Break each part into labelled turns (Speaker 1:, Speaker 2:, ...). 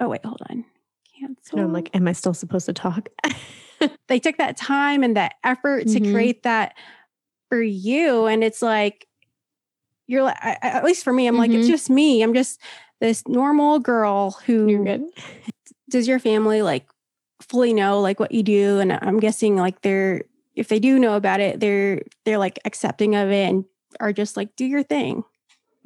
Speaker 1: oh wait, hold on. Cancel.
Speaker 2: And I'm like, am I still supposed to talk?
Speaker 1: they took that time and that effort to
Speaker 2: Mhm.
Speaker 1: create that for you. And it's like, you're like, I, at least for me, I'm like, it's
Speaker 2: Mhm.
Speaker 1: just me. I'm just this normal girl who does your family like fully know like what you do and i'm guessing like they're if they do know about it they're they're like accepting of it and are just like do your thing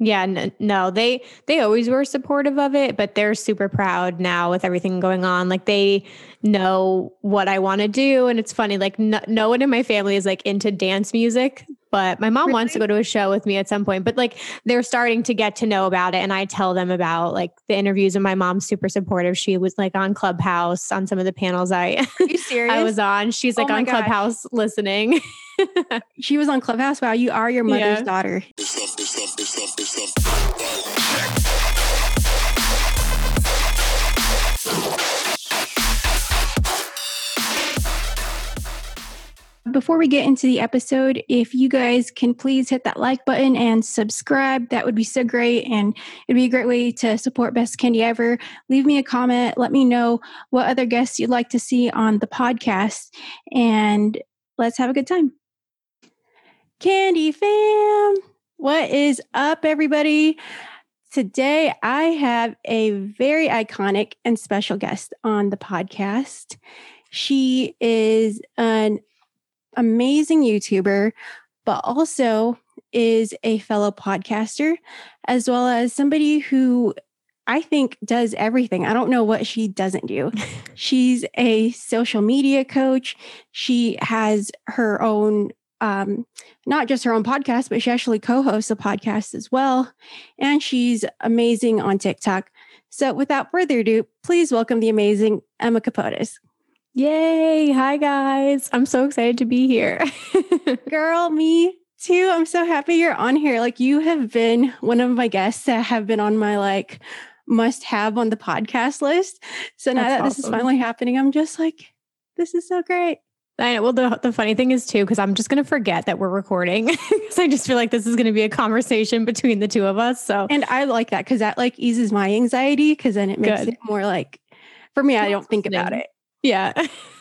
Speaker 2: Yeah, no, they they always were supportive of it, but they're super proud now with everything going on. Like they know what I want to do, and it's funny. Like no, no one in my family is like into dance music, but my mom wants to go to a show with me at some point. But like they're starting to get to know about it, and I tell them about like the interviews. And my mom's super supportive. She was like on Clubhouse on some of the panels I
Speaker 1: are you serious
Speaker 2: I was on. She's
Speaker 1: Oh
Speaker 2: like
Speaker 1: my
Speaker 2: on
Speaker 1: gosh.
Speaker 2: Clubhouse listening.
Speaker 1: she was on clubhouse wow you are your mother's
Speaker 2: Yeah.
Speaker 1: daughter Before we get into the episode, if you guys can please hit that like button and subscribe, that would be so great. And it'd be a great way to support Best Candy Ever. Leave me a comment. Let me know what other guests you'd like to see on the podcast. And let's have a good time. Candy fam, what is up, everybody? Today, I have a very iconic and special guest on the podcast. She is an amazing YouTuber, but also is a fellow podcaster, as well as somebody who I think does everything. I don't know what she doesn't do. She's a social media coach. She has her own, um, not just her own podcast, but she actually co hosts a podcast as well. And she's amazing on TikTok. So without further ado, please welcome the amazing Emma Kapotes.
Speaker 2: Yay. Hi, guys. I'm so excited to be here.
Speaker 1: Girl, me too. I'm so happy you're on here. Like you have been one of my guests that have been on my like must have on the podcast list. So now
Speaker 2: That's
Speaker 1: that this is finally happening, I'm just like, this is so great.
Speaker 2: I know. Well, the, the funny thing is, too, because I'm just going to forget that we're recording. Because I just feel like this is going to be a conversation between the two of us. So,
Speaker 1: And I like that because that like eases my anxiety because then it makes
Speaker 2: Good.
Speaker 1: it more like for me, I don't think about it.
Speaker 2: Yeah,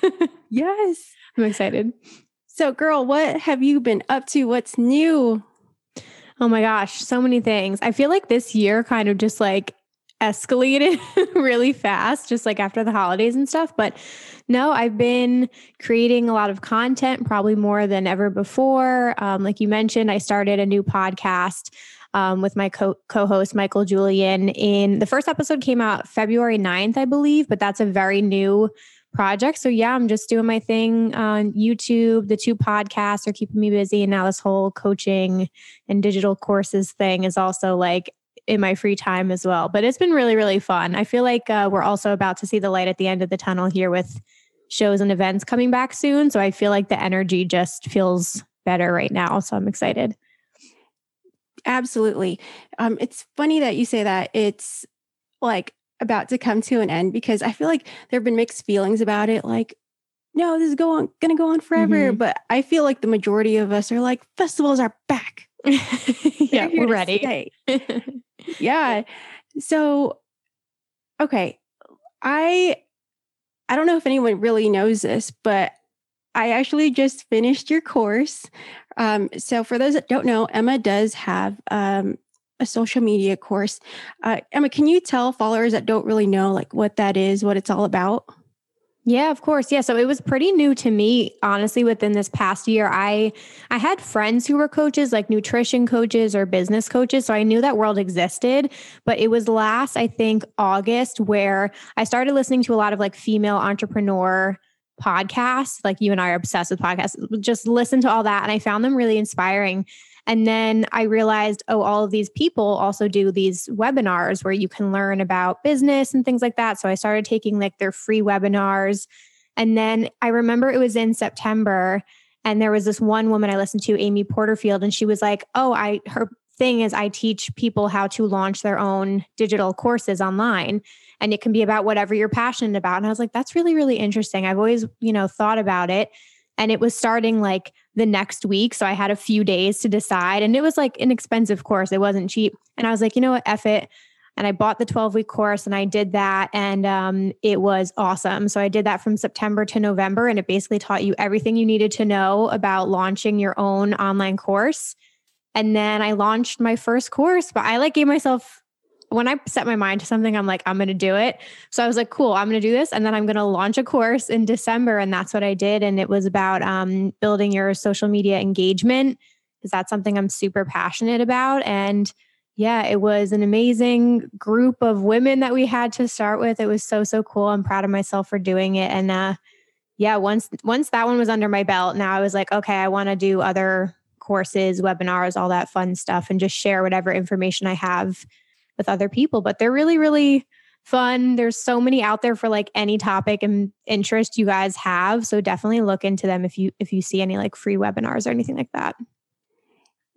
Speaker 1: Yes.
Speaker 2: I'm excited.
Speaker 1: So, girl, what have you been up to? What's new?
Speaker 2: Oh my gosh, so many things. I feel like this year kind of just like escalated really fast, just like after the holidays and stuff. But no, I've been creating a lot of content, probably more than ever before. Um, like you mentioned, I started a new podcast um, with my co- co-host Michael Julian. In the first episode came out February 9th, I believe, but that's a very new project. So yeah, I'm just doing my thing on YouTube. The two podcasts are keeping me busy, and now this whole coaching and digital courses thing is also like in my free time as well. But it's been really, really fun. I feel like uh, we're also about to see the light at the end of the tunnel here with shows and events coming back soon. So I feel like the energy just feels better right now. So I'm excited.
Speaker 1: Absolutely. Um, it's funny that you say that. It's like about to come to an end because I feel like there have been mixed feelings about it. Like, no, this is going gonna go on forever.
Speaker 2: Mhm.
Speaker 1: But I feel like the majority of us are like, festivals are back.
Speaker 2: yeah, we're ready.
Speaker 1: yeah. So, okay, I I don't know if anyone really knows this, but I actually just finished your course. Um, so, for those that don't know, Emma does have um, a social media course. Uh, Emma, can you tell followers that don't really know like what that is, what it's all about?
Speaker 2: Yeah, of course. Yeah, so it was pretty new to me honestly within this past year. I I had friends who were coaches like nutrition coaches or business coaches, so I knew that world existed, but it was last I think August where I started listening to a lot of like female entrepreneur podcasts. Like you and I are obsessed with podcasts. Just listen to all that and I found them really inspiring. And then I realized, oh, all of these people also do these webinars where you can learn about business and things like that. So I started taking like their free webinars. And then I remember it was in September and there was this one woman I listened to, Amy Porterfield, and she was like, oh, I, her thing is I teach people how to launch their own digital courses online. And it can be about whatever you're passionate about. And I was like, that's really, really interesting. I've always, you know, thought about it. And it was starting like the next week. So I had a few days to decide. And it was like an expensive course. It wasn't cheap. And I was like, you know what? F it. and I bought the 12 week course and I did that and um, it was awesome. So I did that from September to November and it basically taught you everything you needed to know about launching your own online course. And then I launched my first course, but I like gave myself when I set my mind to something, I'm like, I'm going to do it. So I was like, cool, I'm going to do this. And then I'm going to launch a course in December. And that's what I did. And it was about um, building your social media engagement because that's something I'm super passionate about. And yeah, it was an amazing group of women that we had to start with. It was so, so cool. I'm proud of myself for doing it. And uh, yeah, once once that one was under my belt, now I was like, okay, I want to do other courses, webinars, all that fun stuff, and just share whatever information I have with other people. But they're really, really fun. There's so many out there for like any topic and interest you guys have. So definitely look into them if you if you see any like free webinars or anything like that.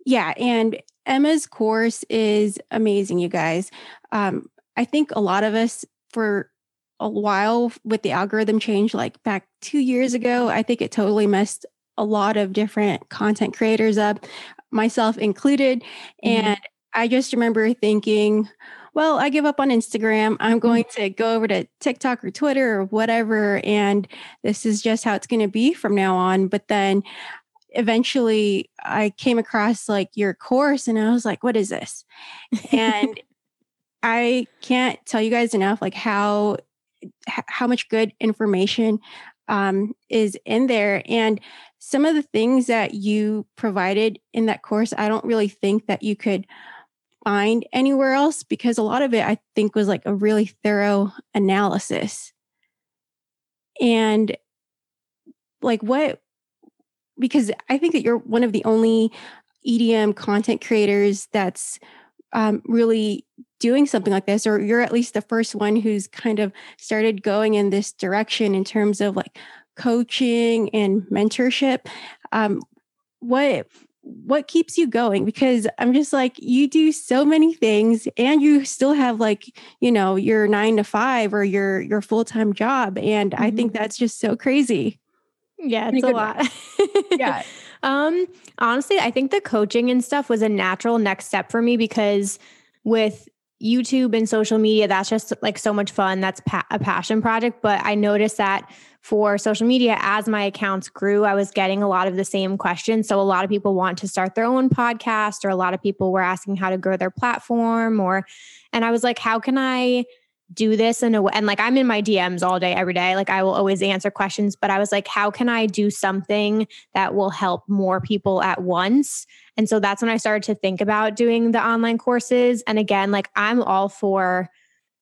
Speaker 1: Yeah, and Emma's course is amazing, you guys. Um, I think a lot of us, for a while with the algorithm change, like back two years ago, I think it totally messed a lot of different content creators up, myself included. Mm-hmm. And I just remember thinking, well, I give up on Instagram. I'm going mm-hmm. to go over to TikTok or Twitter or whatever. And this is just how it's going to be from now on. But then eventually I came across like your course and I was like, what is this? And I can't tell you guys enough like how how much good information um, is in there and some of the things that you provided in that course i don't really think that you could find anywhere else because a lot of it i think was like a really thorough analysis and like what because I think that you're one of the only EDM content creators that's um, really doing something like this, or you're at least the first one who's kind of started going in this direction in terms of like coaching and mentorship. Um, what what keeps you going because i'm just like you do so many things and you still have like you know your 9 to 5 or your your full-time job and mm-hmm. i think mm-hmm. that's just so crazy
Speaker 2: yeah, it's a lot. yeah. Um, honestly, I think the coaching and stuff was a natural next step for me because with YouTube and social media, that's just like so much fun. That's pa- a passion project. But I noticed that for social media, as my accounts grew, I was getting a lot of the same questions. So a lot of people want to start their own podcast, or a lot of people were asking how to grow their platform, or, and I was like, how can I? Do this in a way and like I'm in my DMs all day every day. Like I will always answer questions but I was like how can I do something that will help more people at once? And so that's when I started to think about doing the online courses. And again like I'm all for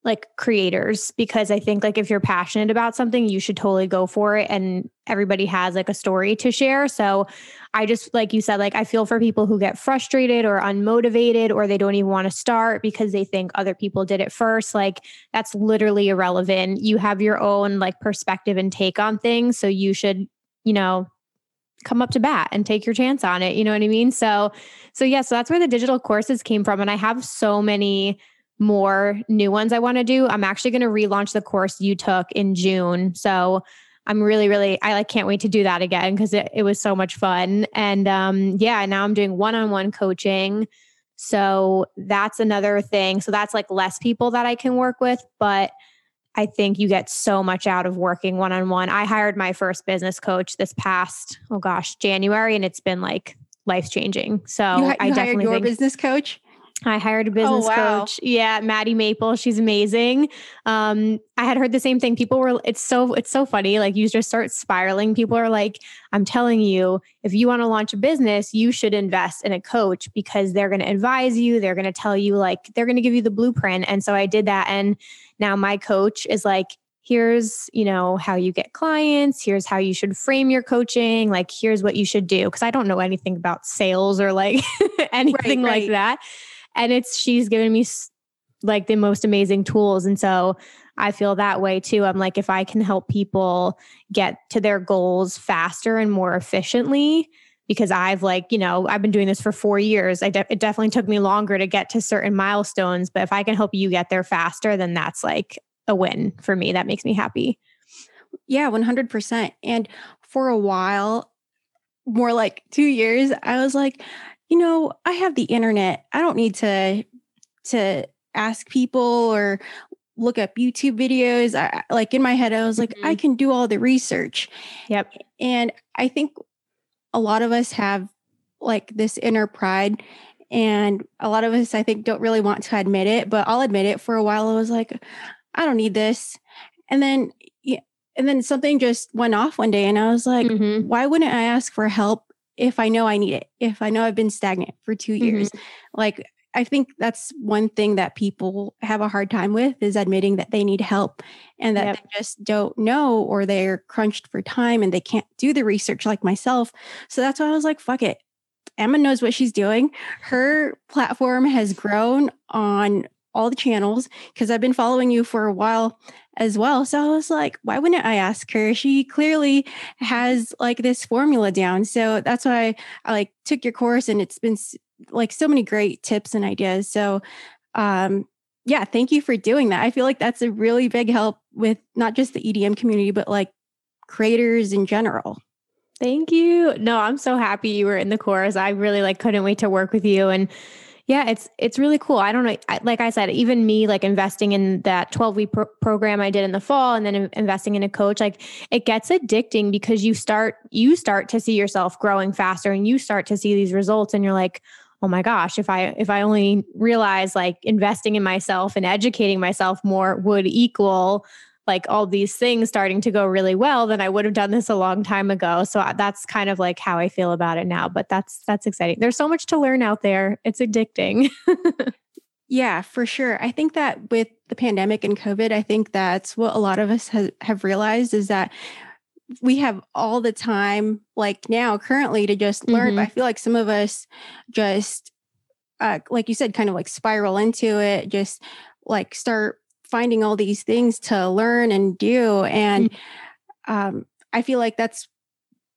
Speaker 2: like creators because I think like if you're passionate about something, you should totally go for it. And everybody has like a story to share. So I just, like you said, like I feel for people who get frustrated or unmotivated or they don't even want to start because they think other people did it first. Like that's literally irrelevant. You have your own like perspective and take on things. So you should, you know, come up to bat and take your chance on it. You know what I mean? So, so yeah, so that's where the digital courses came from. And I have so many more new ones I want to do. I'm actually going to relaunch the course you took in June. So I'm really, really, I like can't wait to do that again because it, it was so much fun. And um, yeah, now I'm doing one on one coaching. So that's another thing. So that's like less people that I can work with, but I think you get so much out of working one on one. I hired my first business coach this past, oh gosh, January, and it's been like life changing. So
Speaker 1: you, you
Speaker 2: I
Speaker 1: definitely your think, business coach.
Speaker 2: I hired a oh, business oh, wow. coach. Yeah, Maddie Maple. She's amazing. Um, I had heard the same thing. People were, it's so, it's so funny. Like you just start spiraling. People are like, I'm telling you, if you want to launch a business, you should invest in a coach because they're going to advise you. They're going to tell you, like, they're going to give you the blueprint. And so I did that. And now my coach is like, here's you know how you get clients here's how you should frame your coaching like here's what you should do because i don't know anything about sales or like anything right, right. like that and it's she's given me like the most amazing tools and so I feel that way too. I'm like if I can help people get to their goals faster and more efficiently because I've like, you know, I've been doing this for 4 years. I de- it definitely took me longer to get to certain milestones, but if I can help you get there faster, then that's like a win for me. That makes me happy.
Speaker 1: Yeah, 100%. And for a while, more like 2 years, I was like, you know, I have the internet. I don't need to to ask people or look up YouTube videos. I, like in my head, I was like, mm-hmm. I can do all the research.
Speaker 2: Yep.
Speaker 1: And I think a lot of us have like this inner pride. And a lot of us, I think, don't really want to admit it, but I'll admit it. For a while, I was like, I don't need this. And then, yeah, and then something just went off one day, and I was like, mm-hmm. why wouldn't I ask for help if I know I need it? If I know I've been stagnant for two years, mm-hmm. like I think that's one thing that people have a hard time with is admitting that they need help and that yep. they just don't know or they're crunched for time and they can't do the research like myself. So that's why I was like, fuck it. Emma knows what she's doing. Her platform has grown on all the channels because I've been following you for a while as well. So I was like, why wouldn't I ask her? She clearly has like this formula down. So that's why I like took your course and it's been like so many great tips and ideas. So, um, yeah, thank you for doing that. I feel like that's a really big help with not just the EDM community, but like creators in general.
Speaker 2: Thank you. No, I'm so happy you were in the course. I really like couldn't wait to work with you and yeah, it's it's really cool. I don't know. Like I said, even me, like investing in that 12 week pro- program I did in the fall, and then in, investing in a coach, like it gets addicting because you start you start to see yourself growing faster, and you start to see these results, and you're like, oh my gosh, if I if I only realize like investing in myself and educating myself more would equal like all these things starting to go really well, then I would have done this a long time ago. So that's kind of like how I feel about it now. But that's that's exciting. There's so much to learn out there. It's addicting.
Speaker 1: yeah, for sure. I think that with the pandemic and COVID, I think that's what a lot of us has, have realized is that we have all the time like now currently to just learn mm-hmm. i feel like some of us just uh, like you said kind of like spiral into it just like start finding all these things to learn and do and mm-hmm. um, i feel like that's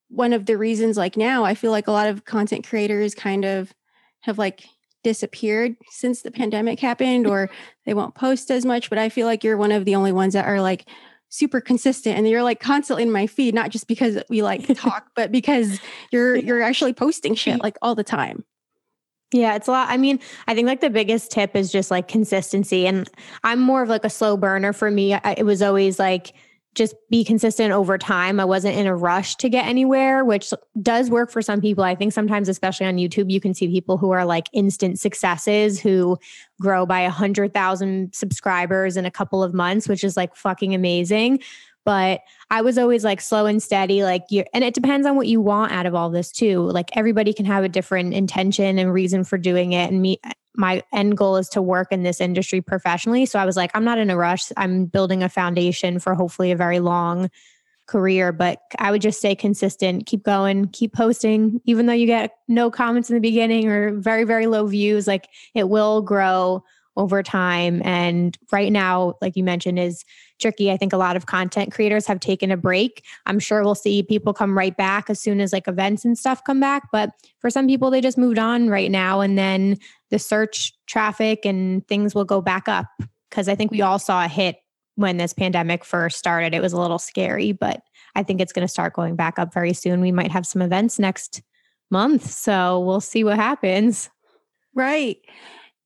Speaker 1: one of the reasons like now i feel like a lot of content creators kind of have like disappeared since the pandemic happened or they won't post as much but i feel like you're one of the only ones that are like super consistent and you're like constantly in my feed not just because we like talk but because you're you're actually posting shit like all the time
Speaker 2: yeah, it's a lot. I mean, I think like the biggest tip is just like consistency. And I'm more of like a slow burner for me. I, it was always like just be consistent over time. I wasn't in a rush to get anywhere, which does work for some people. I think sometimes, especially on YouTube, you can see people who are like instant successes who grow by a hundred thousand subscribers in a couple of months, which is like fucking amazing. But I was always like slow and steady, like you and it depends on what you want out of all this too. Like everybody can have a different intention and reason for doing it. And me, my end goal is to work in this industry professionally. So I was like, I'm not in a rush. I'm building a foundation for hopefully a very long career, but I would just stay consistent, keep going, keep posting, even though you get no comments in the beginning or very, very low views, like it will grow over time. And right now, like you mentioned, is tricky. I think a lot of content creators have taken a break. I'm sure we'll see people come right back as soon as like events and stuff come back. But for some people, they just moved on right now. And then the search traffic and things will go back up. Cause I think we all saw a hit when this pandemic first started. It was a little scary, but I think it's going to start going back up very soon. We might have some events next month. So we'll see what happens.
Speaker 1: Right.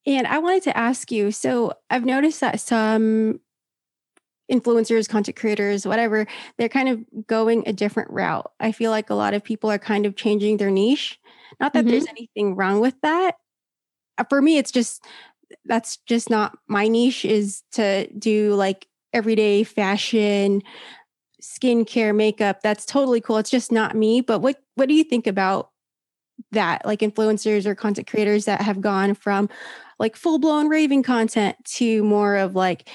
Speaker 1: And I wanted to ask you so I've noticed that some influencers, content creators, whatever, they're kind of going a different route. I feel like a lot of people are kind of changing their niche. Not that mm-hmm. there's anything wrong with that. Uh, for me, it's just that's just not my niche is to do like everyday fashion, skincare, makeup. That's totally cool. It's just not me. But what what do you think about that? Like influencers or content creators that have gone from like full blown raving content to more of like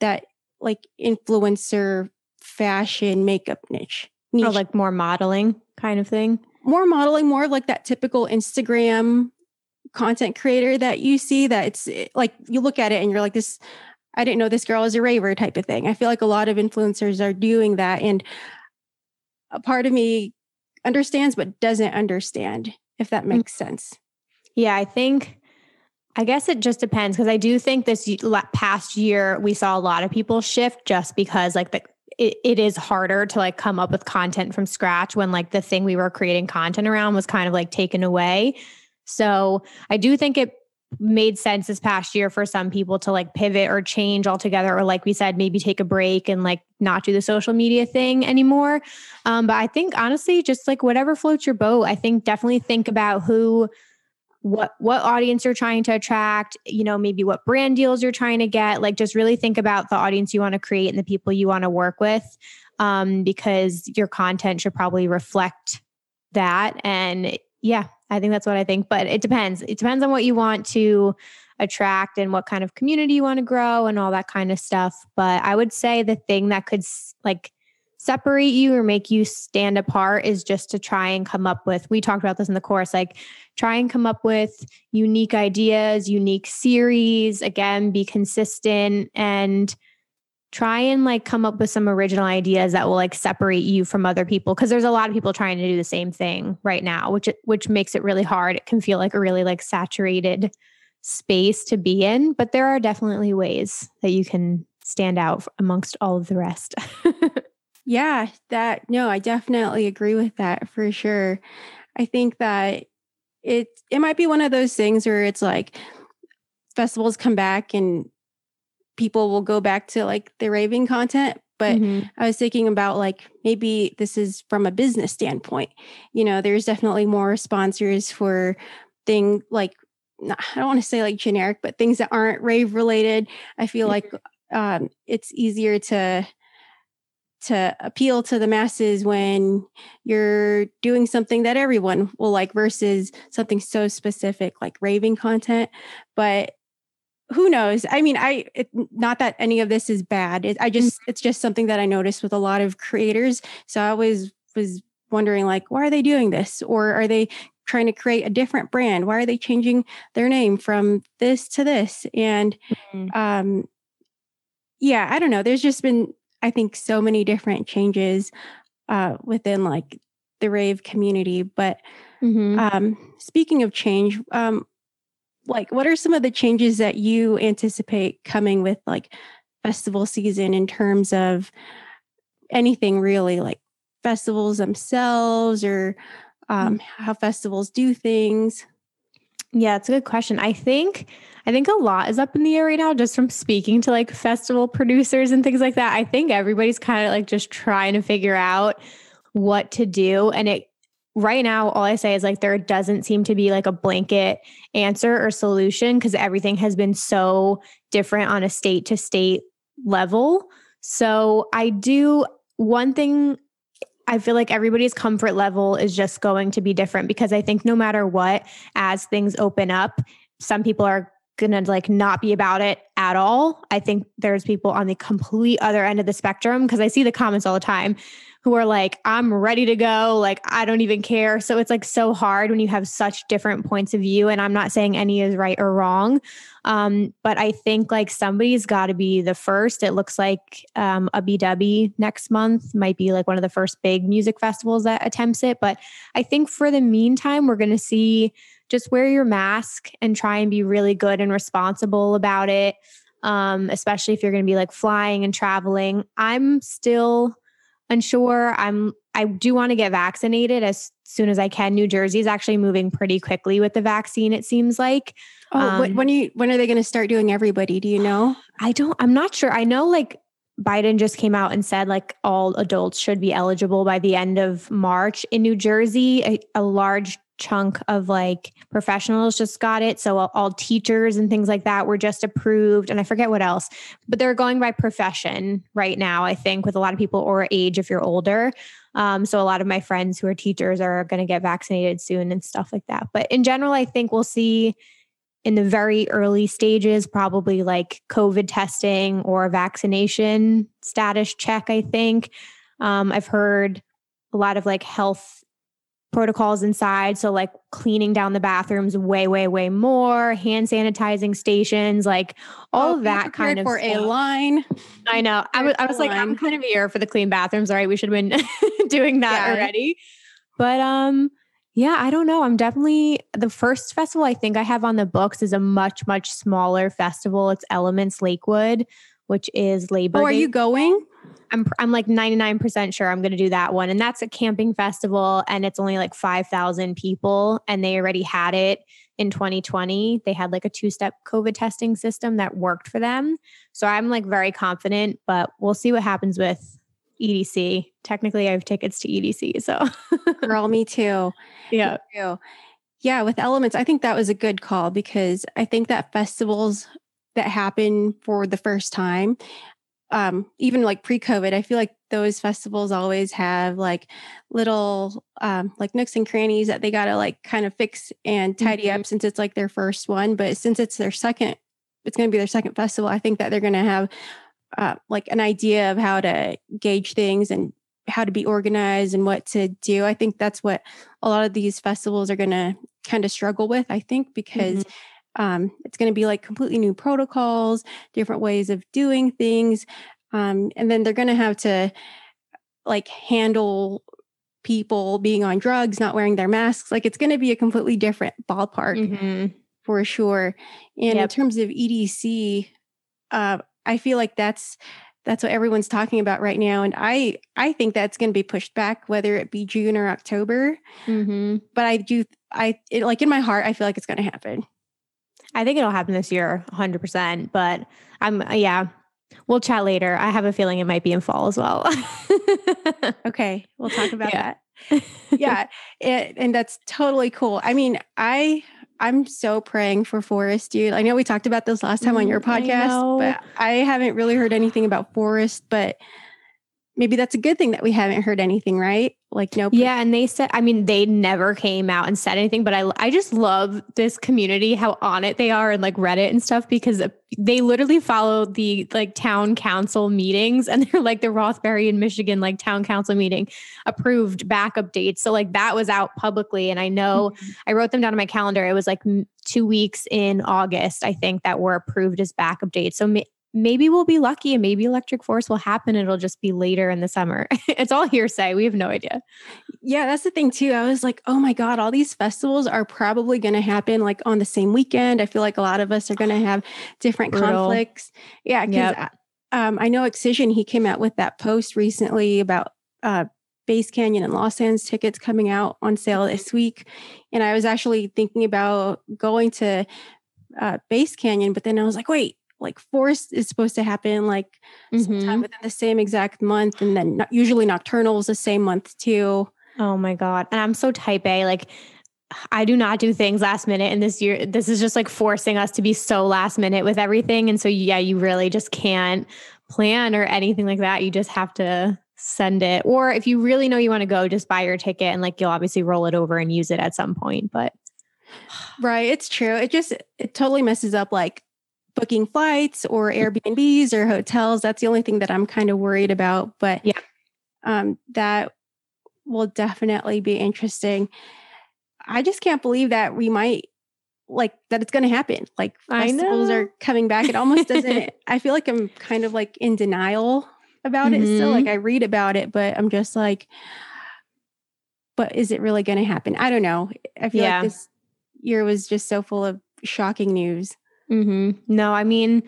Speaker 1: that like influencer fashion makeup niche. niche.
Speaker 2: Or like more modeling kind of thing.
Speaker 1: More modeling, more of like that typical Instagram content creator that you see that it's eh, like you look at it and you're like this I didn't know this girl is a raver type of thing. I feel like a lot of influencers are doing that and a part of me understands but doesn't understand if that mm. makes sense.
Speaker 2: Yeah, I think I guess it just depends because I do think this past year we saw a lot of people shift just because like the it, it is harder to like come up with content from scratch when like the thing we were creating content around was kind of like taken away. So I do think it made sense this past year for some people to like pivot or change altogether or like we said maybe take a break and like not do the social media thing anymore. Um, but i think honestly just like whatever floats your boat i think definitely think about who what what audience you're trying to attract you know maybe what brand deals you're trying to get. Like just really think about the audience you want to create and the people you want to work with um, because your content should probably reflect that. And yeah I think that's what I think, but it depends. It depends on what you want to attract and what kind of community you want to grow and all that kind of stuff. But I would say the thing that could like separate you or make you stand apart is just to try and come up with we talked about this in the course like try and come up with unique ideas unique series again be consistent and try and like come up with some original ideas that will like separate you from other people because there's a lot of people trying to do the same thing right now which which makes it really hard. It can feel like a really like saturated space to be in but there are definitely ways that you can stand out amongst all of the rest.
Speaker 1: Yeah that no i definitely agree with that for sure. I think that it it might be one of those things where it's like festivals come back and people will go back to like the raving content but mm-hmm. i was thinking about like maybe this is from a business standpoint you know there's definitely more sponsors for thing like i don't want to say like generic but things that aren't rave related i feel mm-hmm. like um, it's easier to to appeal to the masses when you're doing something that everyone will like versus something so specific like raving content but who knows? I mean i it, not that any of this is bad. It, i just mm-hmm. it's just something that i noticed with a lot of creators. So i always was wondering like why are they doing this? Or are they trying to create a different brand? Why are they changing their name from this to this? And mm-hmm. um yeah i don't know. There's just been i think so many different changes uh within like the rave community. But mm-hmm. um speaking of change um like what are some of the changes that you anticipate coming with like festival season in terms of anything really like festivals themselves or um, mm. how festivals do things?
Speaker 2: Yeah it's a good question. I think i think a lot is up in the air right now just from speaking to like festival producers and things like that. I think everybody's kind of like just trying to figure out what to do and it right now all i say is like there doesn't seem to be like a blanket answer or solution because everything has been so different on a state to state level. So i do one thing i feel like everybody's comfort level is just going to be different because i think no matter what as things open up some people are gonna like not be about it at all. I think there's people on the complete other end of the spectrum because i see the comments all the time who are like, I'm ready to go. Like, I don't even care. So it's like so hard when you have such different points of view. And I'm not saying any is right or wrong. Um, but I think like somebody's got to be the first. It looks like um, Ubbi Dubbi next month might be like one of the first big music festivals that attempts it. But I think for the meantime, we're going to see just wear your mask and try and be really good and responsible about it. Um, especially if you're going to be like flying and traveling. I'm still unsure. I'm I do want to get vaccinated as soon as I can. New Jersey is actually moving pretty quickly with the vaccine. It seems like.
Speaker 1: Oh, um, when are you? When are they going to start doing everybody? Do you know?
Speaker 2: I don't. I'm not sure. I know like Biden just came out and said like all adults should be eligible by the end of March in New Jersey. A, a large chunk of like professionals just got it. So all, all, teachers and things like that were just approved. And I forget what else, but they're going by profession right now, I think, with a lot of people or age if you're older. Um, so a lot of my friends who are teachers are going to get vaccinated soon and stuff like that. But in general, I think we'll see in the very early stages, probably like COVID testing or vaccination status check, I think. Um, I've heard a lot of like health protocols inside. So, like cleaning down the bathrooms way, way, way more, hand sanitizing stations, like all oh, that kind of
Speaker 1: for stuff. a line.
Speaker 2: I know. I was, I was like, line. I'm kind of here for the clean bathrooms. All right, we should have been doing that yeah. already. But um, yeah, I don't know. I'm definitely the first festival I think I have on the books is a much, much smaller festival. It's Elements Lakewood, which is Labor.
Speaker 1: Oh, are you going?
Speaker 2: I'm I'm like 99% sure I'm going to do that one. And that's a camping festival and it's only like 5,000 people and they already had it in 2020 they had like a two-step covid testing system that worked for them. So i'm like very confident but we'll see what happens with edc technically i have tickets to edc so.
Speaker 1: Girl me too.
Speaker 2: Yeah.
Speaker 1: me too. yeah with elements i think that was a good call because i think that festivals that happen for the first time um, even like pre-COVID, I feel like those festivals always have like little um, like nooks and crannies that they gotta like kind of fix and tidy mm-hmm. up since it's like their first one. But since it's their second, it's gonna be their second festival. I think that they're gonna have uh, like an idea of how to gauge things and how to be organized and what to do. I think that's what a lot of these festivals are gonna kind of struggle with. I think because. Mm-hmm um, it's going to be like completely new protocols, different ways of doing things. Um, and then they're going to have to like handle people being on drugs, not wearing their masks. Like it's going to be a completely different ballpark mm-hmm. for sure. And yep. in terms of EDC, uh, I feel like that's that's what everyone's talking about right now and i i think that's going to be pushed back whether it be june or october mm-hmm. but i do i it, like in my heart i feel like it's going to happen
Speaker 2: I think it'll happen this year, 100%. But I'm, yeah, we'll chat later. I have a feeling it might be in fall as well.
Speaker 1: okay. We'll talk about yeah. that. yeah. It, and that's totally cool. I mean, I, I'm so praying for Forest, dude. I know we talked about this last time on your mm, podcast, I but I haven't really heard anything about Forest, but maybe that's a good thing that we haven't heard anything, right? Like no.
Speaker 2: Yeah, and they said I mean they never came out and said anything, but I I just love this community how on it they are and like Reddit and stuff because they literally follow the like town council meetings and they're like the Rothbury in Michigan like town council meeting approved back updates. So like that was out publicly and I know mm-hmm. I wrote them down on my calendar. It was like 2 weeks in August I think that were approved as back updates. So maybe we'll be lucky and maybe Electric Forest will happen. It'll just be later in the summer. It's all hearsay. We have no idea.
Speaker 1: Yeah that's the thing too. I was like oh my god all these festivals are probably going to happen like on the same weekend. I feel like a lot of us are going to have different Brutal. conflicts. Yeah because yep. um, i know excision he came out with that post recently about uh, Bass Canyon and Lost Lands tickets coming out on sale this week. And I was actually thinking about going to uh, Bass Canyon, but then I was like, wait, like forest is supposed to happen like mm-hmm. sometime within the same exact month and then usually nocturnal is the same month too
Speaker 2: oh my god and i'm so type a like i do not do things last minute and this year this is just like forcing us to be so last minute with everything and so yeah you really just can't plan or anything like that you just have to send it or if you really know you want to go just buy your ticket and like you'll obviously roll it over and use it at some point but
Speaker 1: right it's true it just it totally messes up like booking flights or Airbnbs or hotels. That's the only thing that I'm kind of worried about. But yeah, um, that will definitely be interesting. I just can't believe that we might like that it's going to happen. Like festivals are coming back. It almost doesn't. I feel like I'm kind of like in denial about mm-hmm. it still. Like I read about it, but I'm just like, but is it really going to happen? I don't know. I feel yeah. like this year was just so full of shocking news.
Speaker 2: Mm-hmm. No, I mean,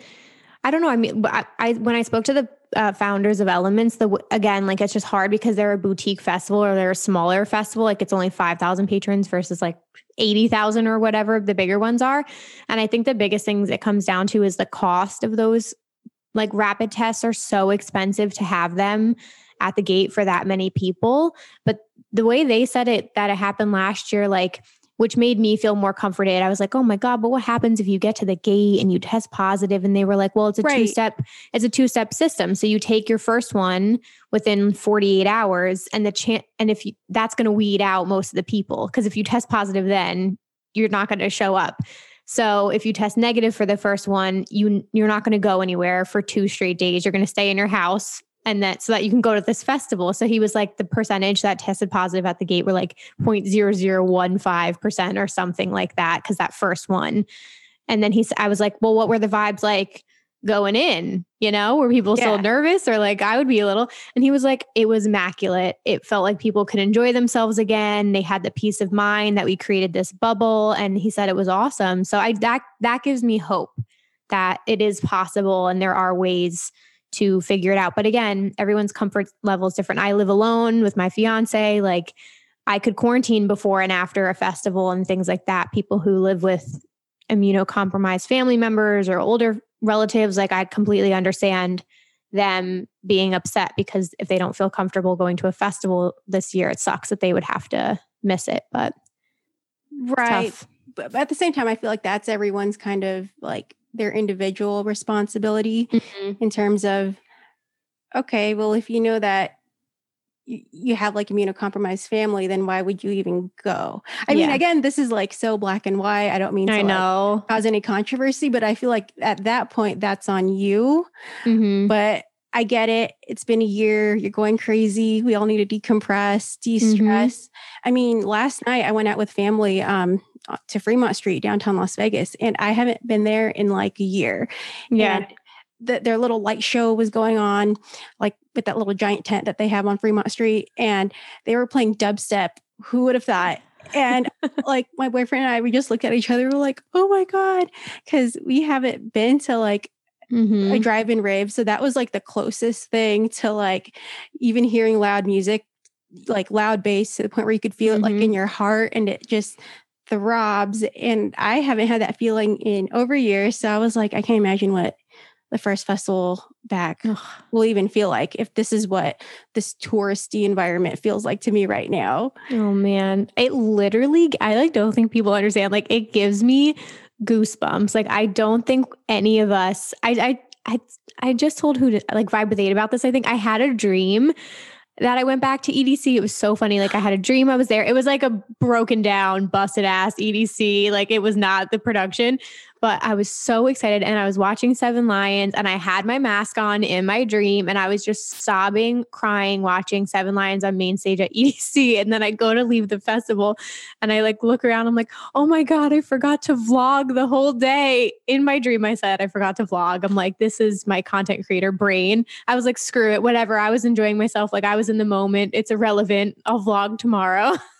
Speaker 2: I don't know. I mean, I, I when I spoke to the uh, founders of Elements, the again, like it's just hard because they're a boutique festival or they're a smaller festival. Like it's only five thousand patrons versus like eighty thousand or whatever the bigger ones are. And I think the biggest things it comes down to is the cost of those. Like rapid tests are so expensive to have them at the gate for that many people. But the way they said it, that it happened last year, like which made me feel more comforted. I was like, oh my God, but what happens if you get to the gate and you test positive? And they were like, well, it's a right. two step, it's a two step system. So you take your first one within 48 hours and the chance, and if you, that's going to weed out most of the people. Cause if you test positive, then you're not going to show up. So if you test negative for the first one, you you're not going to go anywhere for two straight days. You're going to stay in your house and that so that you can go to this festival. So he was like the percentage that tested positive at the gate were like 0.0015% or something like that because that first one. And then he I was like, "Well, what were the vibes like going in? You know, were people yeah. still nervous or like I would be a little?" And he was like, "It was immaculate. It felt like people could enjoy themselves again. They had the peace of mind that we created this bubble and he said it was awesome." So I that that gives me hope that it is possible and there are ways to figure it out. But again, everyone's comfort level is different. I live alone with my fiance. Like, I could quarantine before and after a festival and things like that. People who live with immunocompromised family members or older relatives, like I completely understand them being upset because if they don't feel comfortable going to a festival this year, it sucks that they would have to miss it. But
Speaker 1: right. But at the same time, I feel like that's everyone's kind of like their individual responsibility mm-hmm. in terms of, okay, well, if you know that you have like immunocompromised family, then why would you even go? I yeah. mean, again, this is like so black and white. I don't mean to
Speaker 2: I know.
Speaker 1: Like cause any controversy, but I feel like at that point, that's on you. Mm-hmm. But I get it. It's been a year. You're going crazy. We all need to decompress, de-stress. Mm-hmm. I mean, last night I went out with family um, to Fremont Street, downtown Las Vegas, and I haven't been there in like a year.
Speaker 2: Yeah.
Speaker 1: And the, their little light show was going on, like with that little giant tent that they have on Fremont Street, and they were playing dubstep. Who would have thought? and like my boyfriend and I, we just looked at each other. We're like, "Oh my god," because we haven't been to like mm-hmm. a drive-in rave, so that was like the closest thing to like even hearing loud music, like loud bass to the point where you could feel mm-hmm. it like in mm-hmm. your heart, and it just throbs. And I haven't had that feeling in over years, so I was like, I can't imagine what the first festival back Ugh. will even feel like if this is what this touristy environment feels like to me right now.
Speaker 2: Oh man, it literally I like don't think people understand like it gives me goosebumps. Like I don't think any of us I I I I just told who to like vibe with eight about this. I think I had a dream that I went back to EDC. It was so funny. Like I had a dream I was there. It was like a broken down, busted ass EDC. Like it was not the production, but I was so excited and I was watching Seven Lions and I had my mask on in my dream and I was just sobbing, crying, watching Seven Lions on main stage at EDC. And then I go to leave the festival and I like look around. I'm like, oh my God, I forgot to vlog the whole day. In my dream, I said, I forgot to vlog. I'm like, this is my content creator brain. I was like, screw it, whatever. I was enjoying myself. Like I was in the moment. It's irrelevant. I'll vlog tomorrow.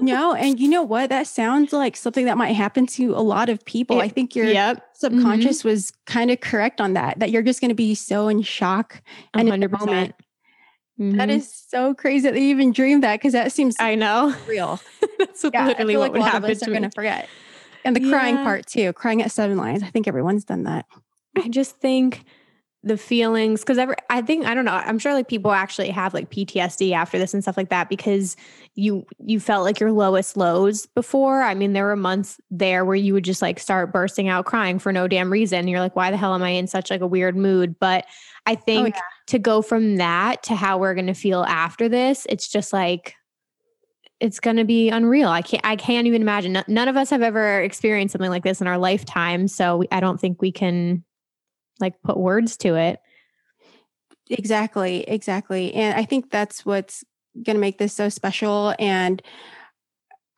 Speaker 1: no, and you know what? That sounds like something that might happen to a lot of people. It, I think your yep. subconscious mm-hmm. was kind of correct on that, that you're just going to be so in shock and 100%. in the moment. Mm-hmm. That is so crazy that they even dreamed that because that seems
Speaker 2: I know
Speaker 1: real.
Speaker 2: That's yeah, literally what like would happen.
Speaker 1: Of us are going to forget, and the yeah. crying part too. Crying at Seven Lions. I think everyone's done that.
Speaker 2: I just think the feelings because I think I don't know I'm sure like people actually have like PTSD after this and stuff like that because you you felt like your lowest lows before I mean there were months there where you would just like start bursting out crying for no damn reason you're like why the hell am I in such like a weird mood but I oh, think oh, yeah. to go from that to how we're going to feel after this it's just like it's going to be unreal. I can't I can't even imagine. None of us have ever experienced something like this in our lifetime, so I don't think we can like put words to it.
Speaker 1: Exactly, exactly. And I think that's what's going to make this so special. And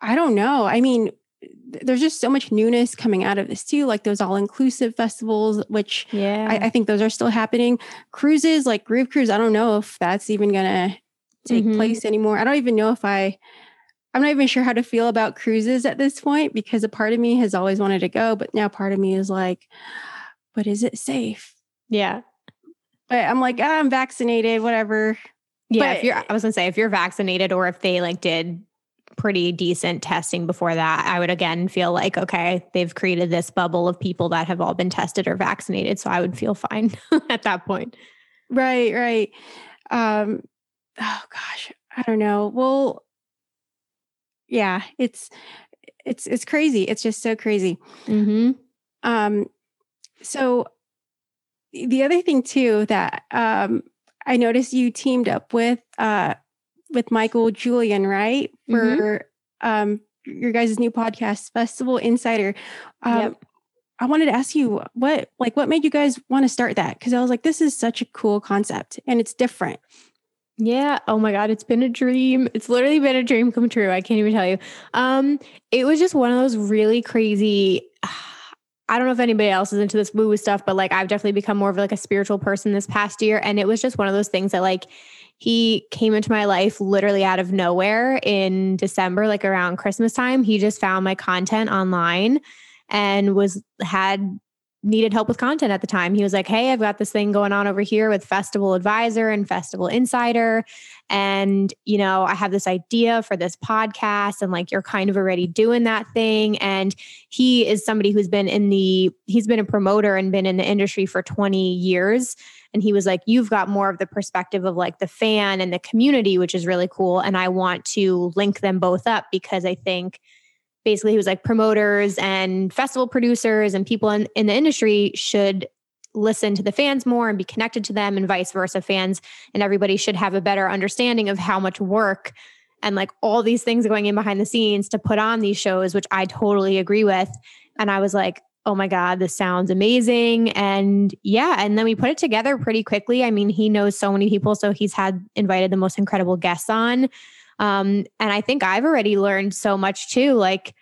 Speaker 1: I don't know. I mean, there's just so much newness coming out of this too, like those all inclusive festivals, which yeah, I, I, think those are still happening. Cruises like Groove Cruise, I don't know if that's even gonna take mm-hmm. place anymore. I don't even know if I I'm not even sure how to feel about cruises at this point because a part of me has always wanted to go, but now part of me is like, but is it safe?
Speaker 2: Yeah.
Speaker 1: But I'm like, ah, I'm vaccinated, whatever.
Speaker 2: Yeah. But, if you're, I was gonna say, if you're vaccinated or if they like did pretty decent testing before that, I would again feel like, okay, they've created this bubble of people that have all been tested or vaccinated. So I would feel fine at that point.
Speaker 1: Right, right. Um, oh gosh, I don't know. Well, yeah, it's it's it's crazy. It's just so crazy. Mm-hmm. Um, so the other thing too that um, I noticed you teamed up with uh, with Michael Julian, right? For mm-hmm. um, your guys' new podcast, Festival Insider. Um, yep. I wanted to ask you what like what made you guys want to start that? Because I was like, this is such a cool concept and it's different.
Speaker 2: Yeah. Oh my God. It's been a dream. It's literally been a dream come true. I can't even tell you. Um, it was just one of those really crazy I don't know if anybody else is into this woo woo stuff, but like I've definitely become more of like a spiritual person this past year. And it was just one of those things that like he came into my life literally out of nowhere in December, like around Christmas time. He just found my content online and was had needed help with content at the time. He was like, Hey, I've got this thing going on over here with Festival Advisor and Festival Insider. And, you know, I have this idea for this podcast, and like you're kind of already doing that thing. And he is somebody who's been in the, he's been a promoter and been in the industry for 20 years. And he was like, You've got more of the perspective of like the fan and the community, which is really cool. And I want to link them both up because I think basically he was like promoters and festival producers and people in, in the industry should listen to the fans more and be connected to them and vice versa. Fans and everybody should have a better understanding of how much work and like all these things going in behind the scenes to put on these shows which i totally agree with. And i was like oh my god this sounds amazing. And yeah and then we put it together pretty quickly. I mean he knows so many people so he's had invited the most incredible guests on um, and I think I've already learned so much too. Like,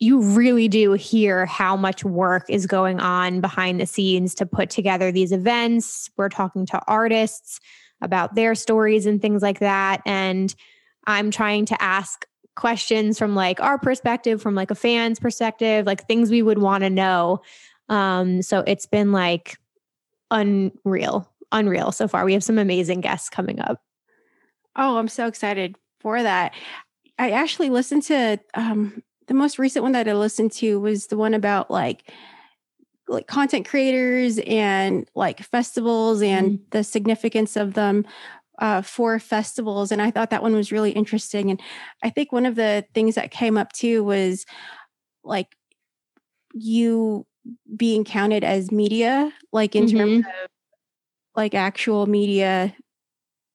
Speaker 2: you really do hear how much work is going on behind the scenes to put together these events. We're talking to artists about their stories and things like that. And I'm trying to ask questions from like our perspective, from like a fan's perspective, like things we would want to know. Um, so it's been like unreal, unreal so far. We have some amazing guests coming up.
Speaker 1: Oh, I'm so excited for that. I actually listened to um, the most recent one that I listened to was the one about like like content creators and like festivals and mm-hmm. the significance of them uh, for festivals. And I thought that one was really interesting. And I think one of the things that came up too was like you being counted as media, like in mm-hmm. terms of like actual media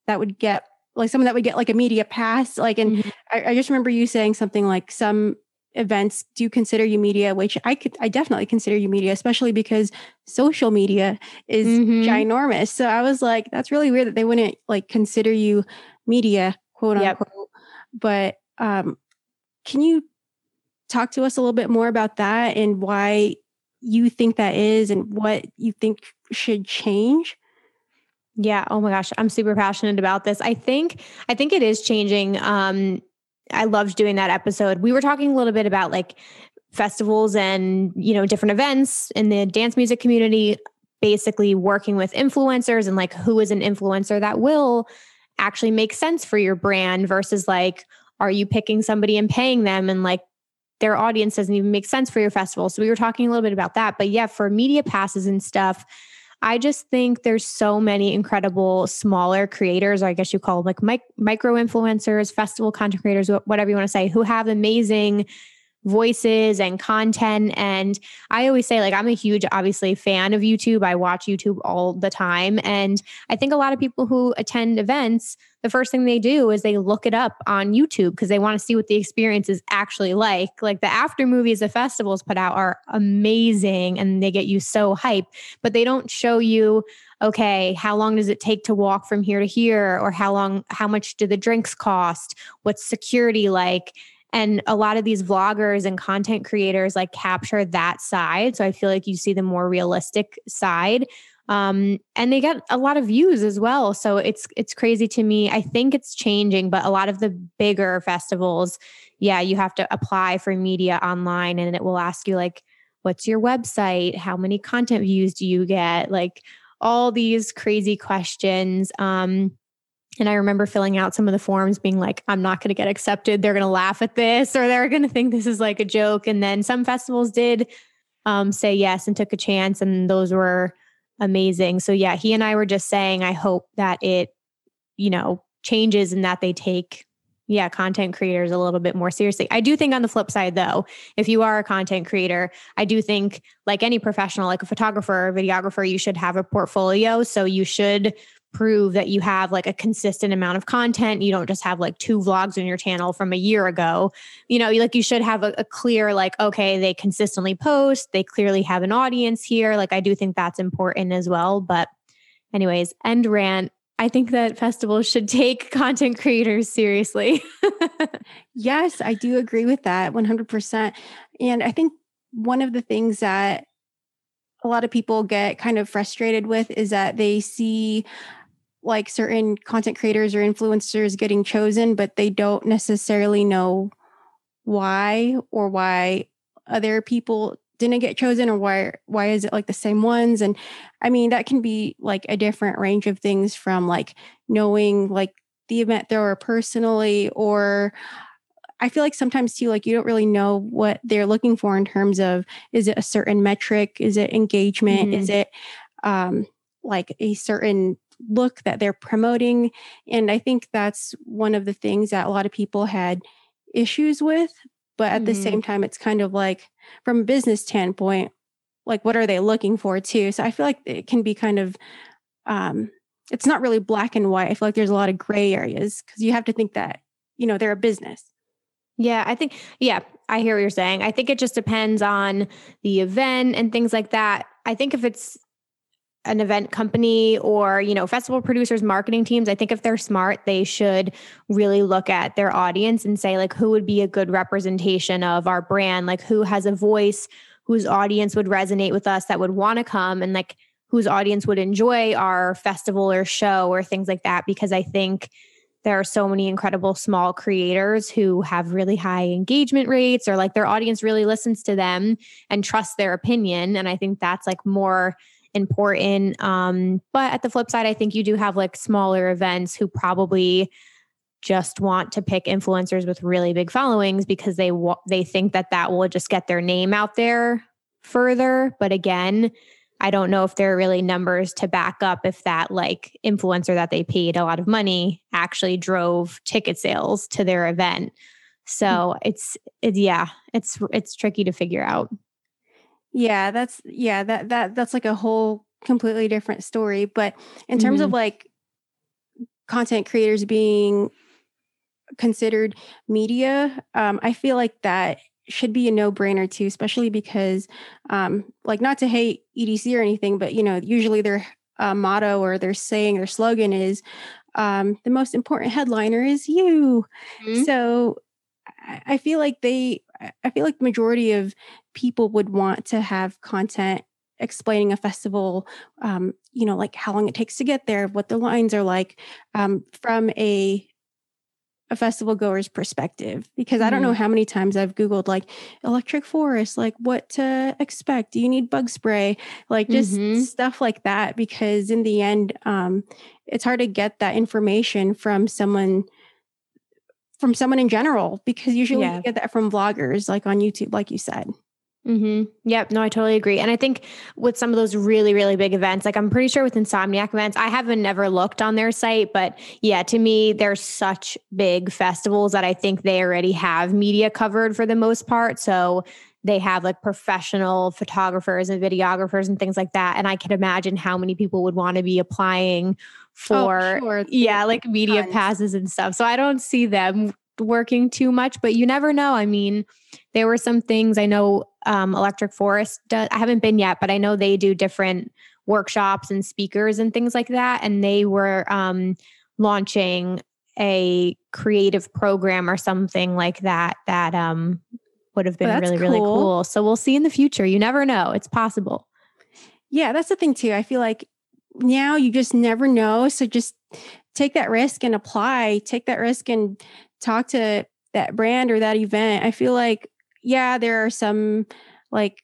Speaker 1: that would get like someone that would get like a media pass like and mm-hmm. I, I, just remember you saying something like some events do you consider you media which i could i definitely consider you media especially because social media is mm-hmm. ginormous so i was like that's really weird that they wouldn't like consider you media quote unquote yep. but um can you talk to us a little bit more about that and why you think that is and what you think should change
Speaker 2: yeah. Oh my gosh. I'm super passionate about this. I think, I think it is changing. Um, I loved doing that episode. We were talking a little bit about like festivals and, you know, different events in the dance music community, basically working with influencers and like who is an influencer that will actually make sense for your brand versus like, are you picking somebody and paying them and like their audience doesn't even make sense for your festival. So we were talking a little bit about that. But yeah, for media passes and stuff, I just think there's so many incredible smaller creators, or I guess you call them like mic- micro influencers, festival content creators, whatever you want to say, who have amazing voices and content. And I always say, like, I'm a huge, obviously, fan of YouTube. I watch YouTube all the time. And I think a lot of people who attend events, the first thing they do is they look it up on YouTube because they want to see what the experience is actually like. Like the after movies the festivals put out are amazing and they get you so hype, but they don't show you okay, how long does it take to walk from here to here? Or how long, how much do the drinks cost? What's security like? And a lot of these vloggers and content creators like capture that side. So I feel like you see the more realistic side. Um, and they get a lot of views as well. So it's it's crazy to me. I think it's changing, but a lot of the bigger festivals, yeah, you have to apply for media online and it will ask you like, what's your website? How many content views do you get? Like all these crazy questions. Um, and I remember filling out some of the forms being like, I'm not going to get accepted. They're going to laugh at this or they're going to think this is like a joke. And then some festivals did um, say yes and took a chance, and those were amazing. So, yeah, he and I were just saying, I hope that it, you know, changes and that they take, yeah, content creators a little bit more seriously. I do think on the flip side, though, if you are a content creator, I do think, like any professional, like a photographer or videographer, you should have a portfolio. So, you should prove that you have like a consistent amount of content. You don't just have like two vlogs on your channel from a year ago. You know, like you should have a, a, clear, like, okay, they consistently post, they clearly have an audience here. Like, I do think that's important as well. But, anyways, end rant. I think that festivals should take content creators seriously.
Speaker 1: yes, I do agree with that 100%. And I think one of the things that a lot of people get kind of frustrated with is that they see like certain content creators or influencers getting chosen, but they don't necessarily know why or why other people didn't get chosen or why why is it like the same ones and i mean that can be like a different range of things from like knowing like the event thrower personally or I feel like sometimes too, like you don't really know what they're looking for in terms of is it a certain metric? Is it engagement? Mm-hmm. Is it um, like a certain look that they're promoting? And I think that's one of the things that a lot of people had issues with. But at mm-hmm. the same time, it's kind of like from a business standpoint, like what are they looking for too? So I feel like it can be kind of um, it's not really black and white. I feel like there's a lot of gray areas because you have to think that, you know, they're a business.
Speaker 2: Yeah, I think, yeah, I hear what you're saying. I think it just depends on the event and things like that. I think if it's an event company or you know festival producers marketing teams i think if they're smart they should really look at their audience and say like who would be a good representation of our brand? Like who has a voice whose audience would resonate with us that would want to come and like whose audience would enjoy our festival or show or things like that? Because i think there are so many incredible small creators who have really high engagement rates or like their audience really listens to them and trusts their opinion. And i think that's like more important um but at the flip side i think you do have like smaller events who probably just want to pick influencers with really big followings because they they think that that will just get their name out there further but again I don't know if there are really numbers to back up if that like influencer that they paid a lot of money actually drove ticket sales to their event. So mm-hmm. it's yeah, it's it's tricky to figure out.
Speaker 1: Yeah, that's yeah, that that that's like a whole completely different story, but in terms mm-hmm. of like content creators being considered media, um, I feel like that should be a no-brainer too especially because um like not to hate edc or anything but you know usually their uh, motto or their saying their slogan is um the most important headliner is you mm-hmm. so i feel like they i feel like the majority of people would want to have content explaining a festival um you know like how long it takes to get there what the lines are like um from a a festival goer's perspective because I don't know mm-hmm. how many times I've Googled like electric forest, like what to expect. Do you need bug spray? Like just mm-hmm. stuff like that. Because in the end, um, it's hard to get that information from someone from someone in general because usually yeah. you get that from vloggers like on YouTube, like you said.
Speaker 2: Mm-hmm. Yep. No, I totally agree. And I think with some of those really, really big events, like I'm pretty sure with Insomniac events, I haven't never looked on their site, but yeah, to me, they're such big festivals that I think they already have media covered for the most part. So they have like professional photographers and videographers and things like that. And I can imagine how many people would want to be applying for, oh, sure. yeah, like media Tons. passes and stuff. So I don't see them working too much, but you never know. I mean, there were some things I know um, Electric Forest does. I haven't been yet, but I know they do different workshops and speakers and things like that. And they were um, launching a creative program or something like that that um, would have been really, cool. really cool. So we'll see in the future. You never know. It's possible.
Speaker 1: Yeah, that's the thing too. I feel like now you just never know. So just take that risk and apply, take that risk and talk to that brand or that event. I feel like yeah, there are some like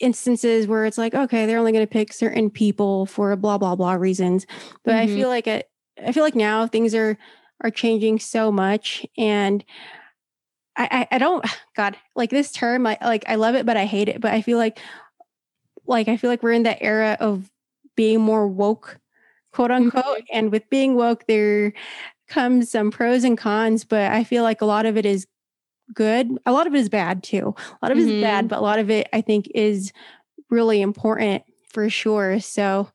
Speaker 1: instances where it's like, okay, they're only going to pick certain people for blah blah blah reasons. But mm-hmm. I feel like it. I feel like now things are are changing so much, and I, I I, don't God like this term. I like I love it, but I hate it. But I feel like like I feel like we're in that era of being more woke, quote unquote. Mm-hmm. And with being woke, there comes some pros and cons. But I feel like a lot of it is good. A lot of it is bad too. A lot of mm-hmm. it is bad, mm-hmm. but a lot of it I think is really important for sure. So,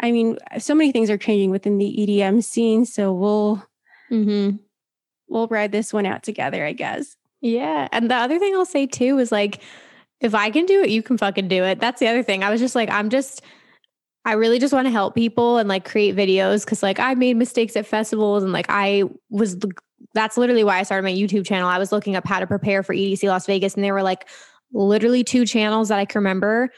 Speaker 1: I mean, so many things are changing within the EDM scene. So we'll mm-hmm. we'll ride this one out together, I guess.
Speaker 2: Yeah, and the other thing I'll say too is like, if I can do it, you can fucking do it. That's the other thing. I was just like, I'm just. I really just want to help people and like create videos because like I made mistakes at festivals and like I was that's literally why I started my YouTube channel. I was looking up how to prepare for EDC Las Vegas, and there were like literally two channels that I can remember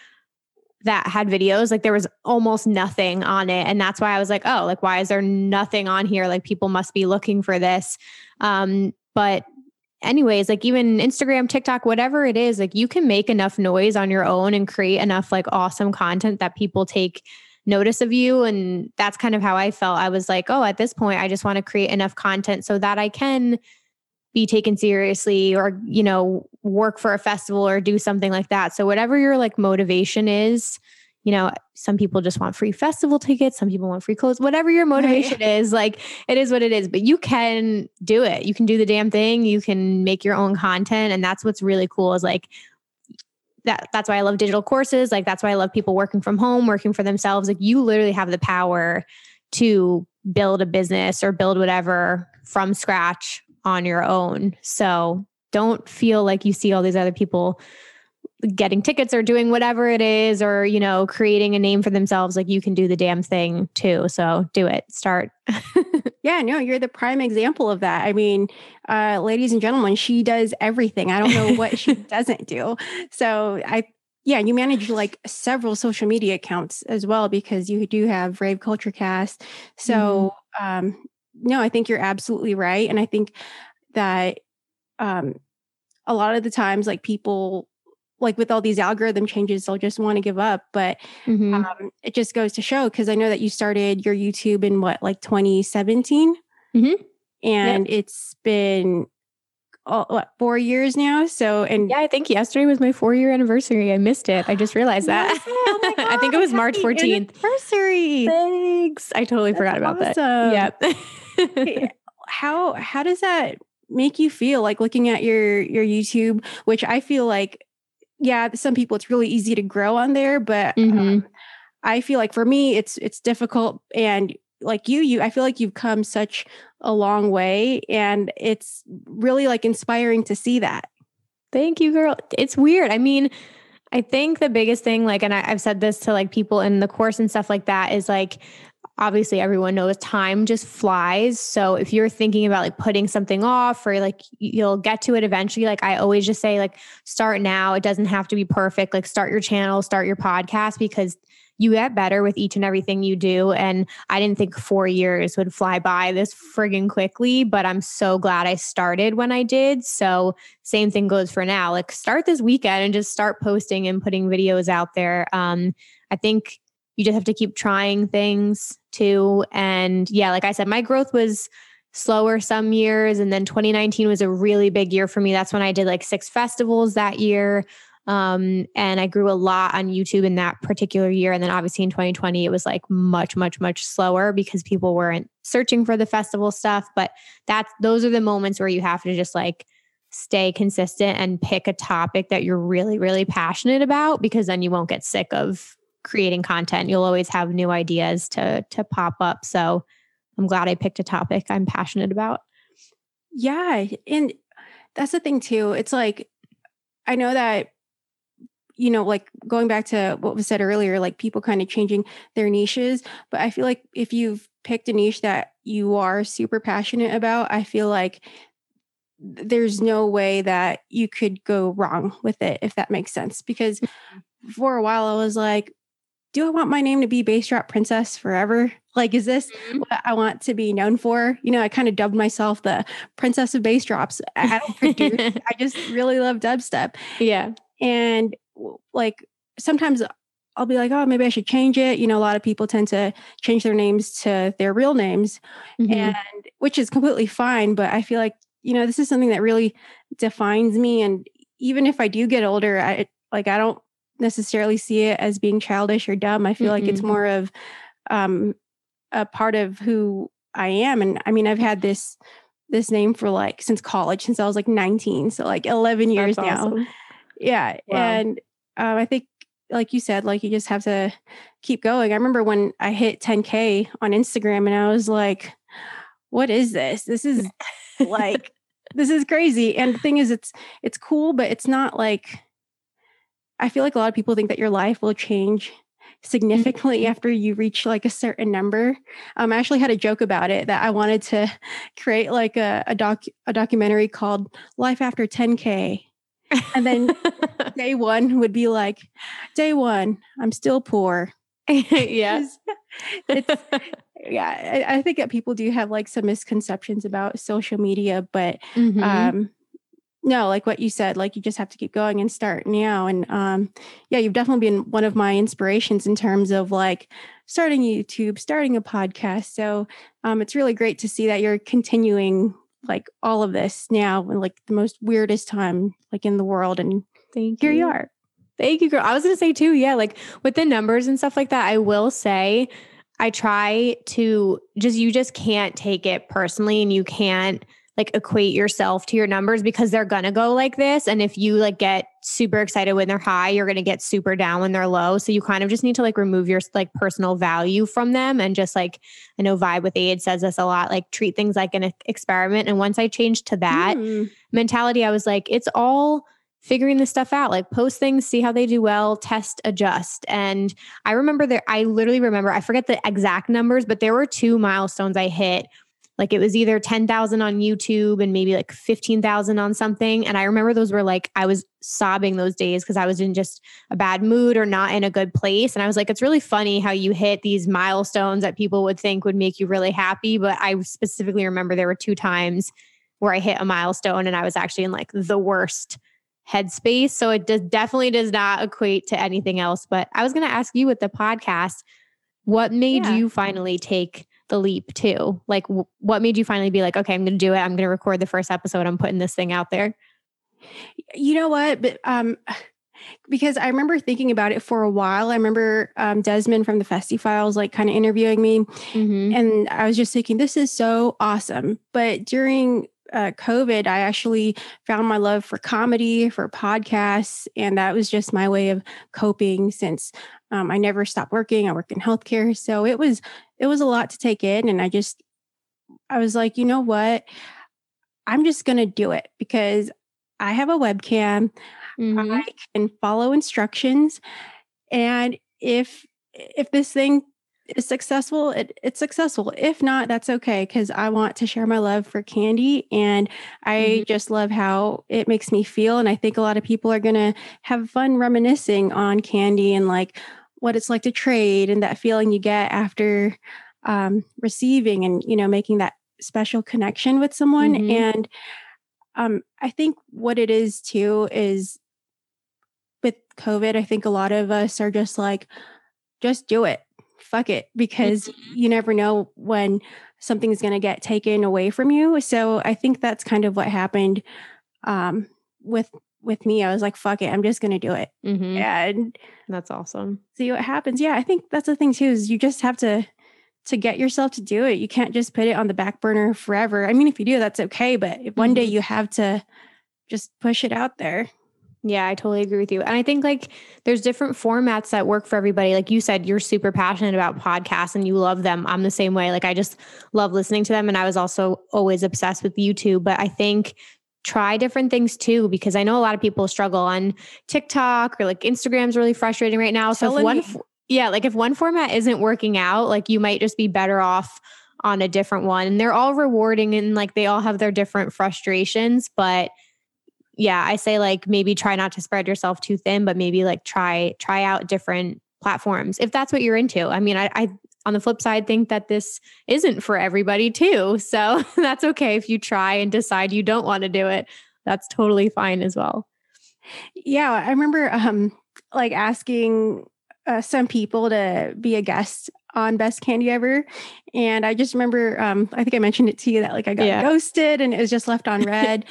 Speaker 2: that had videos. Like there was almost nothing on it. And that's why I was like, oh, like, why is there nothing on here? Like people must be looking for this. Um, but anyways, like even Instagram, TikTok, whatever it is, like you can make enough noise on your own and create enough like awesome content that people take notice of you. And that's kind of how I felt. I was like, oh, at this point, I just want to create enough content so that I can be taken seriously or, you know, work for a festival or do something like that. So, whatever your like motivation is, you know, some people just want free festival tickets, some people want free clothes, whatever your motivation right. is, like it is what it is. But you can do it. You can do the damn thing. You can make your own content. And that's what's really cool is like that that's why I love digital courses. Like that's why I love people working from home, working for themselves. Like you literally have the power to build a business or build whatever from scratch on your own. So don't feel like you see all these other people getting tickets or doing whatever it is or you know creating a name for themselves like you can do the damn thing too. So do it. Start.
Speaker 1: Yeah no you're the prime example of that. I mean uh ladies and gentlemen she does everything. I don't know what she doesn't do. So i yeah you manage like several social media accounts as well because you do have rave culture cast. So mm-hmm. um no i think you're absolutely right. And i think that um a lot of the times like people like with all these algorithm changes, they'll just want to give up. But mm-hmm. um, it just goes to show because I know that you started your YouTube in what, like 2017? Mm-hmm. And yep. it's been all, what, four years now. So, and
Speaker 2: yeah, I think yesterday was my four year anniversary. I missed it. I just realized that. oh God, I think it was March 14th.
Speaker 1: Anniversary.
Speaker 2: Thanks. I totally That's forgot about awesome. that.
Speaker 1: Yep. how, how does that make you feel like looking at your, your YouTube, which I feel like yeah, some people it's really easy to grow on there, but mm-hmm. um, I feel like for me it's it's difficult and like you you I feel like you've come such a long way and it's really like inspiring to see that.
Speaker 2: Thank you, girl. It's weird. I mean, I think the biggest thing, like, and I, have said this to like people in the course and stuff like that, is like obviously everyone knows time just flies. So if you're thinking about like putting something off or like you'll get to it eventually, like I always just say, like, start now. It doesn't have to be perfect. Like, start your channel, start your podcast because you get better with each and everything you do. And I didn't think four years would fly by this friggin' quickly, but I'm so glad I started when I did. So, same thing goes for now. Like, start this weekend and just start posting and putting videos out there. Um, I think you just have to keep trying things too. And yeah, like I said, my growth was slower some years. And then 2019 was a really big year for me. That's when I did like six festivals that year. Um, and I grew a lot on YouTube in that particular year. And then obviously in 2020, it was like much, much, much slower because people weren't searching for the festival stuff. But that's those are the moments where you have to just like stay consistent and pick a topic that you're really, really passionate about because then you won't get sick of creating content. You'll always have new ideas to to pop up. So I'm glad I picked a topic I'm passionate about.
Speaker 1: Yeah, and that's the thing too. It's like I know that you know, like going back to what was said earlier, like people kind of changing their niches, but I feel like if you've picked a niche that you are super passionate about, I feel like there's no way that you could go wrong with it if that makes sense because mm-hmm. for a while I was like do I want my name to be Bass Drop Princess forever? Like, is this mm-hmm. what I want to be known for? You know, I kind of dubbed myself the Princess of Bass Drops. I don't produce, I just really love dubstep.
Speaker 2: Yeah.
Speaker 1: And like sometimes I'll be like, oh, maybe I should change it. You know, a lot of people tend to change their names to their real names, mm-hmm. and which is completely fine. But I feel like, you know, this is something that really defines me. And even if I do get older, I like, I don't necessarily see it as being childish or dumb. I feel mm-hmm. like it's more of um, a part of who I am. And I mean, I've had this this name for like since college, since I was like 19, so like 11 years That's now. Awesome. Yeah, wow. and um, I think, like you said, like you just have to keep going. I remember when I hit 10k on Instagram, and I was like, "What is this? This is like." this is crazy and the thing is it's it's cool but it's not like I feel like a lot of people think that your life will change significantly mm-hmm. after you reach like a certain number. Um, I actually had a joke about it that I wanted to create like a, a doc a documentary called Life After 10K. And then day one would be like, day one, I'm still poor.
Speaker 2: yeah.
Speaker 1: it's yeah, I, I, think that people do have like some misconceptions about social media, but mm-hmm. um no, like what you said, like you just have to keep going and start now. And um, yeah, you've definitely been one of my inspirations in terms of like starting YouTube, starting a podcast. So um, it's really great to see that you're continuing like all of this now, like the most weirdest time like in the world. And
Speaker 2: Thank
Speaker 1: here
Speaker 2: you.
Speaker 1: you are.
Speaker 2: Thank you, girl. I was gonna say too, yeah, like with the numbers and stuff like that, I will say I try to just you just can't take it personally and you can't like equate yourself to your numbers because they're gonna go like this. And if you like get super excited when they're high, you're gonna get super down when they're low. So you kind of just need to like remove your like personal value from them and just like I know Vibe with Aid says this a lot, like treat things like an experiment. And once I changed to that
Speaker 1: Mm.
Speaker 2: mentality, I was like, it's all figuring this stuff out like post things see how they do well test adjust and i remember there i literally remember i forget the exact numbers but there were two milestones i hit like it was either 10,000 on YouTube and maybe like 15,000 on something. And I remember those were like, I was sobbing those days because I was in just a bad mood or not in a good place. And I was like, it's really funny how you hit these milestones that people would think would make you really happy. But I specifically remember there were two times where I hit a milestone and I was actually in like the worst headspace. So it does definitely does not equate to anything else. But I was going to ask you with the podcast, what made
Speaker 1: Yeah.
Speaker 2: you finally take the leap too? Like, w- what made you finally be like, okay, I'm going to do it. I'm going to record the first episode. I'm putting this thing out there.
Speaker 1: You know what? But um because I remember thinking about it for a while. I remember um, Desmond from the Festi Files like kind of interviewing me,
Speaker 2: Mm-hmm.
Speaker 1: and I was just thinking, this is so awesome. But during uh, COVID, I actually found my love for comedy, for podcasts, and that was just my way of coping. Since um, I never stopped working, I work in healthcare, so it was it was a lot to take in, and I just I was like, you know what, I'm just gonna do it because I have a webcam.
Speaker 2: Mm-hmm.
Speaker 1: I can follow instructions. And if if this thing is successful, it, it's successful. If not, that's okay because I want to share my love for candy and I
Speaker 2: Mhm.
Speaker 1: just love how it makes me feel. And I think a lot of people are gonna have fun reminiscing on candy and like what it's like to trade and that feeling you get after um, receiving and you know making that special connection with someone.
Speaker 2: Mhm.
Speaker 1: And um, I think what it is too is with COVID, I think a lot of us are just like, just do it. Fuck it. Because you never know when something's going to get taken away from you. So I think that's kind of what happened um, with with me. I was like, fuck it. I'm just going to do it.
Speaker 2: Mm-hmm.
Speaker 1: And
Speaker 2: That's awesome.
Speaker 1: see what happens. Yeah, I think that's the thing too, is you just have to to get yourself to do it. You can't just put it on the back burner forever. I mean, if you do, that's okay. But if one day
Speaker 2: Mhm.
Speaker 1: you have to just push it out there.
Speaker 2: Yeah, I totally agree with you. And I think like there's different formats that work for everybody. Like you said, you're super passionate about podcasts and you love them. I'm the same way. Like I just love listening to them. And I was also always obsessed with YouTube. But I think try different things too, because I know a lot of people struggle on TikTok or like Instagram's really frustrating right now. So if one,
Speaker 1: me.
Speaker 2: yeah, like if one format isn't working out, like you might just be better off on a different one. And they're all rewarding and like they all have their different frustrations. But yeah, I say like maybe try not to spread yourself too thin, but maybe like try try out different platforms if that's what you're into. I mean, I, I on the flip side think that this isn't for everybody too. So that's okay if you try and decide you don't want to do it. That's totally fine as well.
Speaker 1: Yeah, I remember um like asking uh, some people to be a guest on Best Candy Ever, and I just remember um I think I mentioned it to you that like I got
Speaker 2: Yeah.
Speaker 1: ghosted and it was just left on red,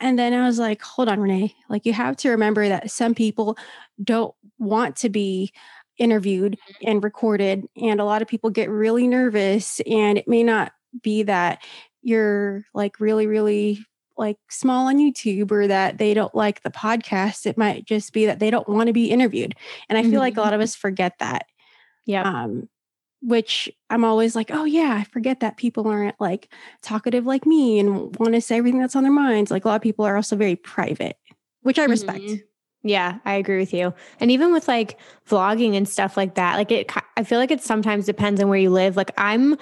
Speaker 1: and then I was like, hold on, Renee, like you have to remember that some people don't want to be interviewed and recorded, and a lot of people get really nervous, and it may not be that you're like really really like small on YouTube or that they don't like the podcast. It might just be that they don't want to be interviewed. And I feel like a lot of us forget that.
Speaker 2: Yeah.
Speaker 1: Um, which I'm always like, oh yeah, I forget that people aren't like talkative like me and want to say everything that's on their minds. Like a lot of people are also very private, which I respect.
Speaker 2: Mhm. Yeah, I agree with you. And even with like vlogging and stuff like that, like it, I feel like it sometimes depends on where you live. Like I'm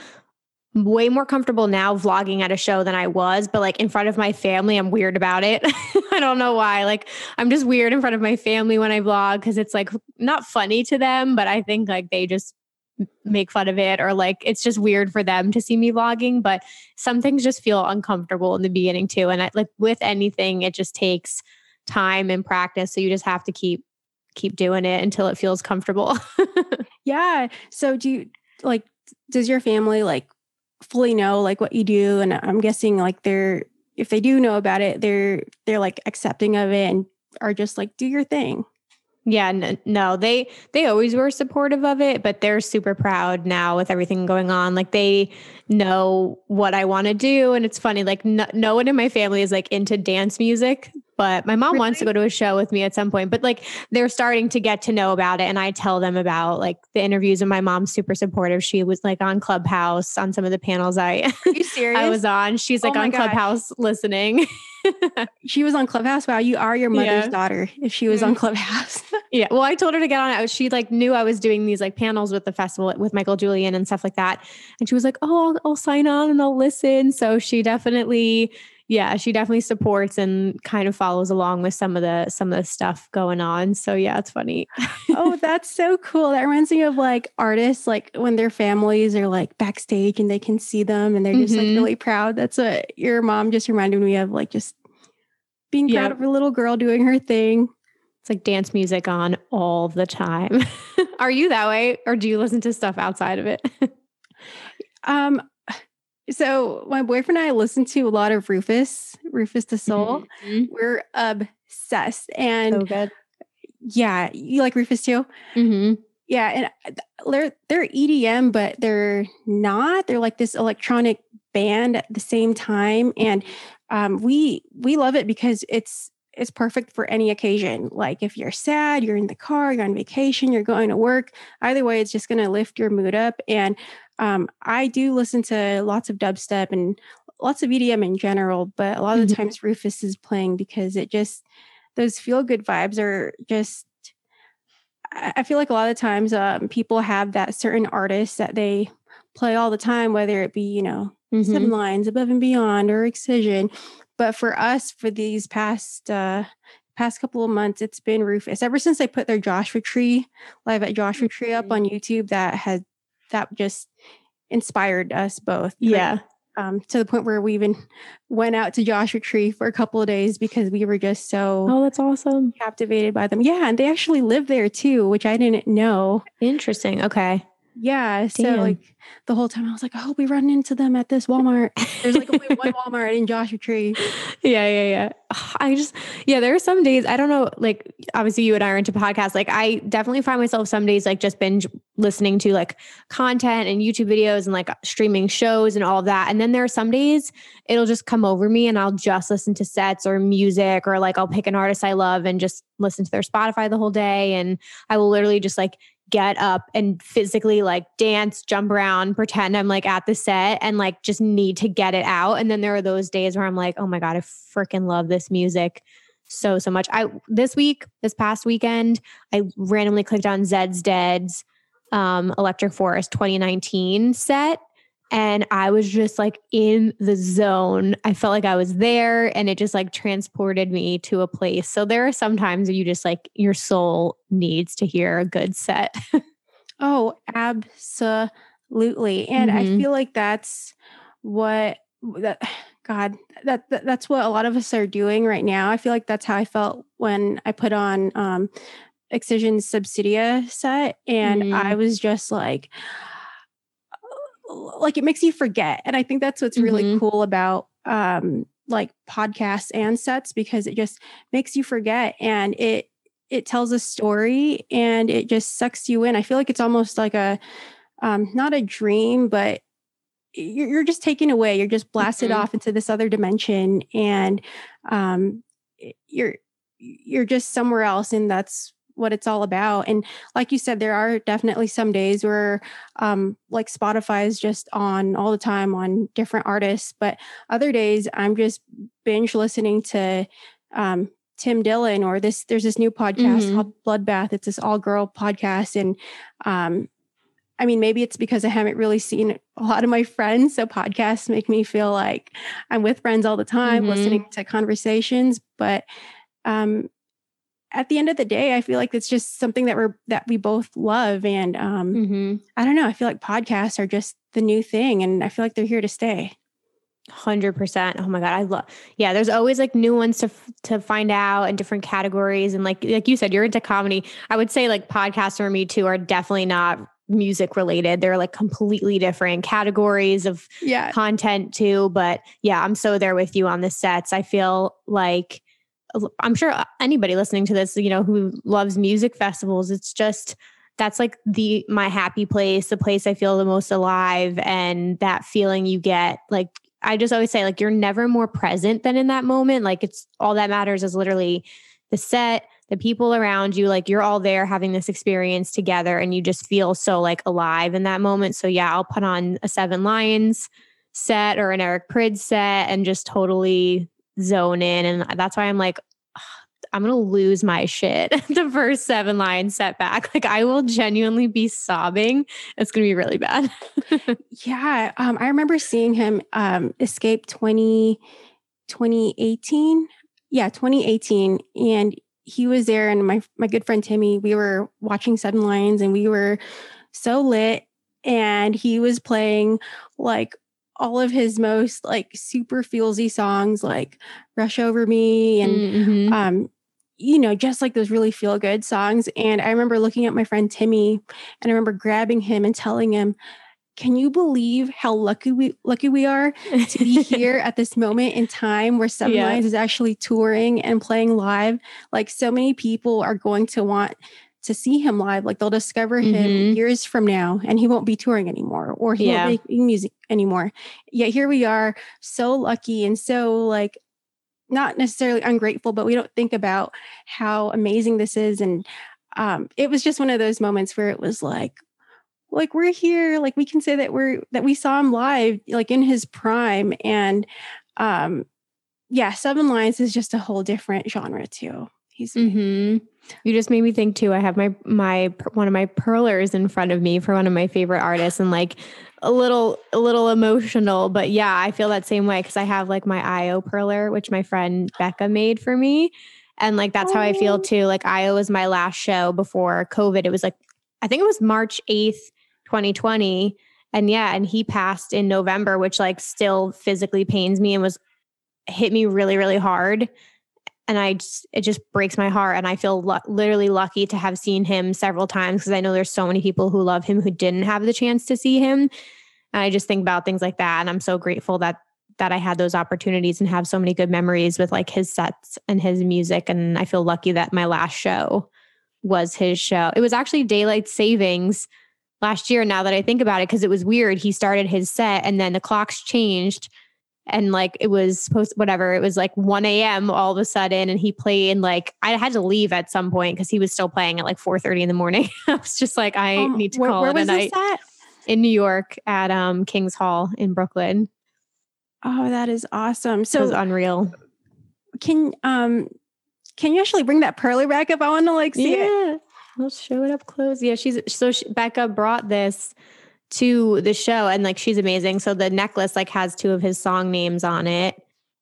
Speaker 2: way more comfortable now vlogging at a show than I was, but like in front of my family, I'm weird about it. I don't know why. Like I'm just weird in front of my family when I vlog because it's like not funny to them, but I think like they just make fun of it or like it's just weird for them to see me vlogging but some things just feel uncomfortable in the beginning too and I, like with anything it just takes time and practice. So you just have to keep keep doing it until it feels comfortable.
Speaker 1: Yeah. So do you like does your family like fully know like what you do? And i'm guessing like they're if they do know about it they're they're like accepting of it and are just like do your thing.
Speaker 2: Yeah, no, no, they they always were supportive of it, but they're super proud now with everything going on. Like they know what I want to do, and it's funny. Like no, no one in my family is like into dance music, but my mom really? wants to go to a show with me at some point. But like they're starting to get to know about it, and I tell them about like the interviews. And my mom's super supportive. She was like on Clubhouse on some of the panels I I was on. She's like oh on Clubhouse listening.
Speaker 1: she was on Clubhouse. Wow, you are your mother's yeah. daughter if she was on mm-hmm. Clubhouse.
Speaker 2: yeah. Well, I told her to get on it. She like knew I was doing these like panels with the festival with Michael Julian and stuff like that. And she was like, Oh, I'll, I'll sign on and I'll listen. So she definitely, yeah, she definitely supports and kind of follows along with some of the some of the stuff going on. So yeah, it's funny.
Speaker 1: oh, that's so cool. That reminds me of like artists, like when their families are like backstage and they can see them and they're just mm-hmm. like really proud. That's what your mom just reminded me of, like just being proud yep. of a little girl doing her thing.
Speaker 2: It's like dance music on all the time. Are you that way or do you listen to stuff outside of it?
Speaker 1: um so my boyfriend and I listen to a lot of Rufus, Rufus Du Sol. Mm-hmm. We're obsessed. And so. Yeah, you like Rufus too?
Speaker 2: Mm-hmm.
Speaker 1: Yeah, and uh, they're they're EDM, but they're not. They're like this electronic band at the same time, and um, we we love it because it's it's perfect for any occasion. Like if you're sad, you're in the car, you're on vacation, you're going to work. Either way, it's just going to lift your mood up. And um, I do listen to lots of dubstep and lots of EDM in general, but a lot of the mm-hmm. times Rufus is playing because it just those feel good vibes are just. I feel like a lot of times um, people have that certain artist that they play all the time, whether it be you know mm-hmm. Seven Lions, Above and Beyond, or Excision. But for us, for these past uh, past couple of months, it's been Rufus. Ever since they put their Joshua Tree live at Joshua Tree up on mm-hmm. YouTube, that has that just inspired us both.
Speaker 2: Yeah.
Speaker 1: Um, to the point where we even went out to Joshua Tree for a couple of days because we were just so
Speaker 2: oh that's awesome
Speaker 1: captivated by them. Yeah, and they actually live there too, which I didn't know.
Speaker 2: Interesting. Okay.
Speaker 1: Yeah. Damn. So like the whole time I was like, I hope we run into them at this Walmart. There's like only one Walmart in Joshua Tree.
Speaker 2: Yeah, yeah, yeah. I just yeah, there are some days I don't know, like obviously you and I are into podcasts. Like I definitely find myself some days like just binge listening to like content and YouTube videos and like streaming shows and all of that. And then there are some days it'll just come over me and I'll just listen to sets or music or like I'll pick an artist I love and just listen to their Spotify the whole day. And I will literally just like get up and physically like dance, jump around, pretend I'm like at the set and like just need to get it out. And then there are those days where I'm like, oh my God, I freaking love this music so, so much. I this week, this past weekend, I randomly clicked on Zeds Dead's um Electric Forest 2019 set and I was just like in the zone. I felt like I was there and it just like transported me to a place. So there are some times you just like your soul needs to hear a good set.
Speaker 1: oh, absolutely. And mm-hmm. I feel like that's what that God, that, that, that's what a lot of us are doing right now. I feel like that's how I felt when I put on um Excision's Subsidia set and mm. I was just like like it makes you forget. And I think that's what's really mm-hmm. cool about um like podcasts and sets because it just makes you forget and it it tells a story and it just sucks you in. I feel like it's almost like a um not a dream, but you're, you're just taken away. You're just blasted mm-hmm. off into this other dimension and um you're you're just somewhere else and that's what it's all about. And like you said, there are definitely some days where um, like Spotify is just on all the time on different artists, but other days I'm just binge listening to um, Tim Dillon or this. There's this new podcast mm-hmm. called Bloodbath. It's this all girl podcast, and um, I mean, maybe it's because I haven't really seen a lot of my friends. So podcasts make me feel like I'm with friends all the time, mm-hmm. listening to conversations. But um, at the end of the day, I feel like it's just something that we're that we both love. And um,
Speaker 2: Mm-hmm.
Speaker 1: I don't know. I feel like podcasts are just the new thing, and I feel like they're here to stay.
Speaker 2: Hundred percent. Oh my god, I love. Yeah, there's always like new ones to to find out in different categories, and like like you said, you're into comedy. I would say like podcasts for me too are definitely not music related. They're like completely different categories of
Speaker 1: Yeah.
Speaker 2: content too. But yeah, I'm so there with you on the sets. I feel like I'm sure anybody listening to this, you know, who loves music festivals, it's just that's like the my happy place, the place I feel the most alive, and that feeling you get like. I just always say, like, you're never more present than in that moment. Like, it's all that matters is literally the set, the people around you. Like, you're all there having this experience together, and you just feel so like alive in that moment. So, yeah, I'll put on a Seven Lions set or an Eric Prydz set and just totally zone in. And that's why I'm like, "Ugh, I'm gonna lose my shit the first Seven Lions setback. Like I will genuinely be sobbing. It's gonna be really bad.
Speaker 1: Yeah. Um, I remember seeing him um, escape 20, 2018. Yeah, 2018. And he was there, and my my good friend Timmy, we were watching Seven Lions, and we were so lit. And he was playing like all of his most like super feelsy songs, like "Rush Over Me" and
Speaker 2: Mhm.
Speaker 1: um, you know, just like those really feel good songs. And I remember looking at my friend Timmy and I remember grabbing him and telling him, Can you believe how lucky we lucky we are to be here at this moment in time where Seven
Speaker 2: Yeah.
Speaker 1: Lions is actually touring and playing live? Like so many people are going to want to see him live. Like they'll discover him
Speaker 2: Mhm.
Speaker 1: years from now and he won't be touring anymore or he
Speaker 2: Yeah.
Speaker 1: won't be making music anymore. Yet here we are, so lucky and so like not necessarily ungrateful, but we don't think about how amazing this is. And um, it was just one of those moments where it was like, like we're here, like we can say that we're that we saw him live, like in his prime. And um, yeah, Seven Lions is just a whole different genre too. He's
Speaker 2: mm-hmm. You just made me think too. I have my my one of my perlers in front of me for one of my favorite artists, and like a little a little emotional. But yeah, I feel that same way because I have like my IO perler, which my friend Becca made for me, and like that's how I feel
Speaker 1: Oh.
Speaker 2: too. Like IO was my last show before COVID. It was like I think it was March eighth, twenty twenty, and yeah, and he passed in November, which like still physically pains me and was hit me really really hard and I just it just breaks my heart. And I feel lu- literally lucky to have seen him several times because I know there's so many people who love him who didn't have the chance to see him. And I just think about things like that, and I'm so grateful that that I had those opportunities and have so many good memories with like his sets and his music. And I feel lucky that my last show was his show. It was actually daylight savings last year. Now that I think about it, because it was weird. He started his set and then the clocks changed and like it was supposed whatever it was like 1 a.m all of a sudden and he played And like i had to leave at some point because he was still playing at like 4.30 in the morning i was just like i
Speaker 1: Um,
Speaker 2: need to
Speaker 1: where,
Speaker 2: call
Speaker 1: where
Speaker 2: it
Speaker 1: was
Speaker 2: night
Speaker 1: this at?
Speaker 2: in new york at um king's hall in brooklyn
Speaker 1: Oh, that is awesome.
Speaker 2: so it was unreal
Speaker 1: can um can you actually bring that perler back up? I want to like see it.
Speaker 2: yeah i'll show it up close yeah she's so she, becca brought this to the show and like she's amazing. So the necklace like has two of his song names on it.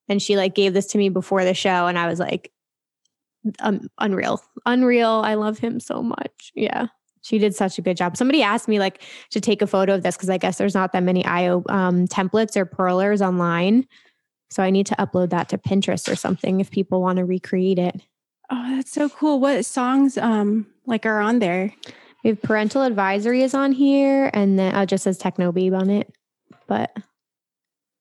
Speaker 2: And she like gave this to me before the show and i was like um, unreal. Unreal. I love him so much. Yeah. She did such a good job. Somebody asked me like to take a photo of this because i guess there's not that many io um, templates or perlers online. So i need to upload that to pinterest or something if people want to recreate it.
Speaker 1: Oh, that's so cool. What songs um like are on there?
Speaker 2: We have parental advisory is on here, and then uh, it just says Techno Babe on it. But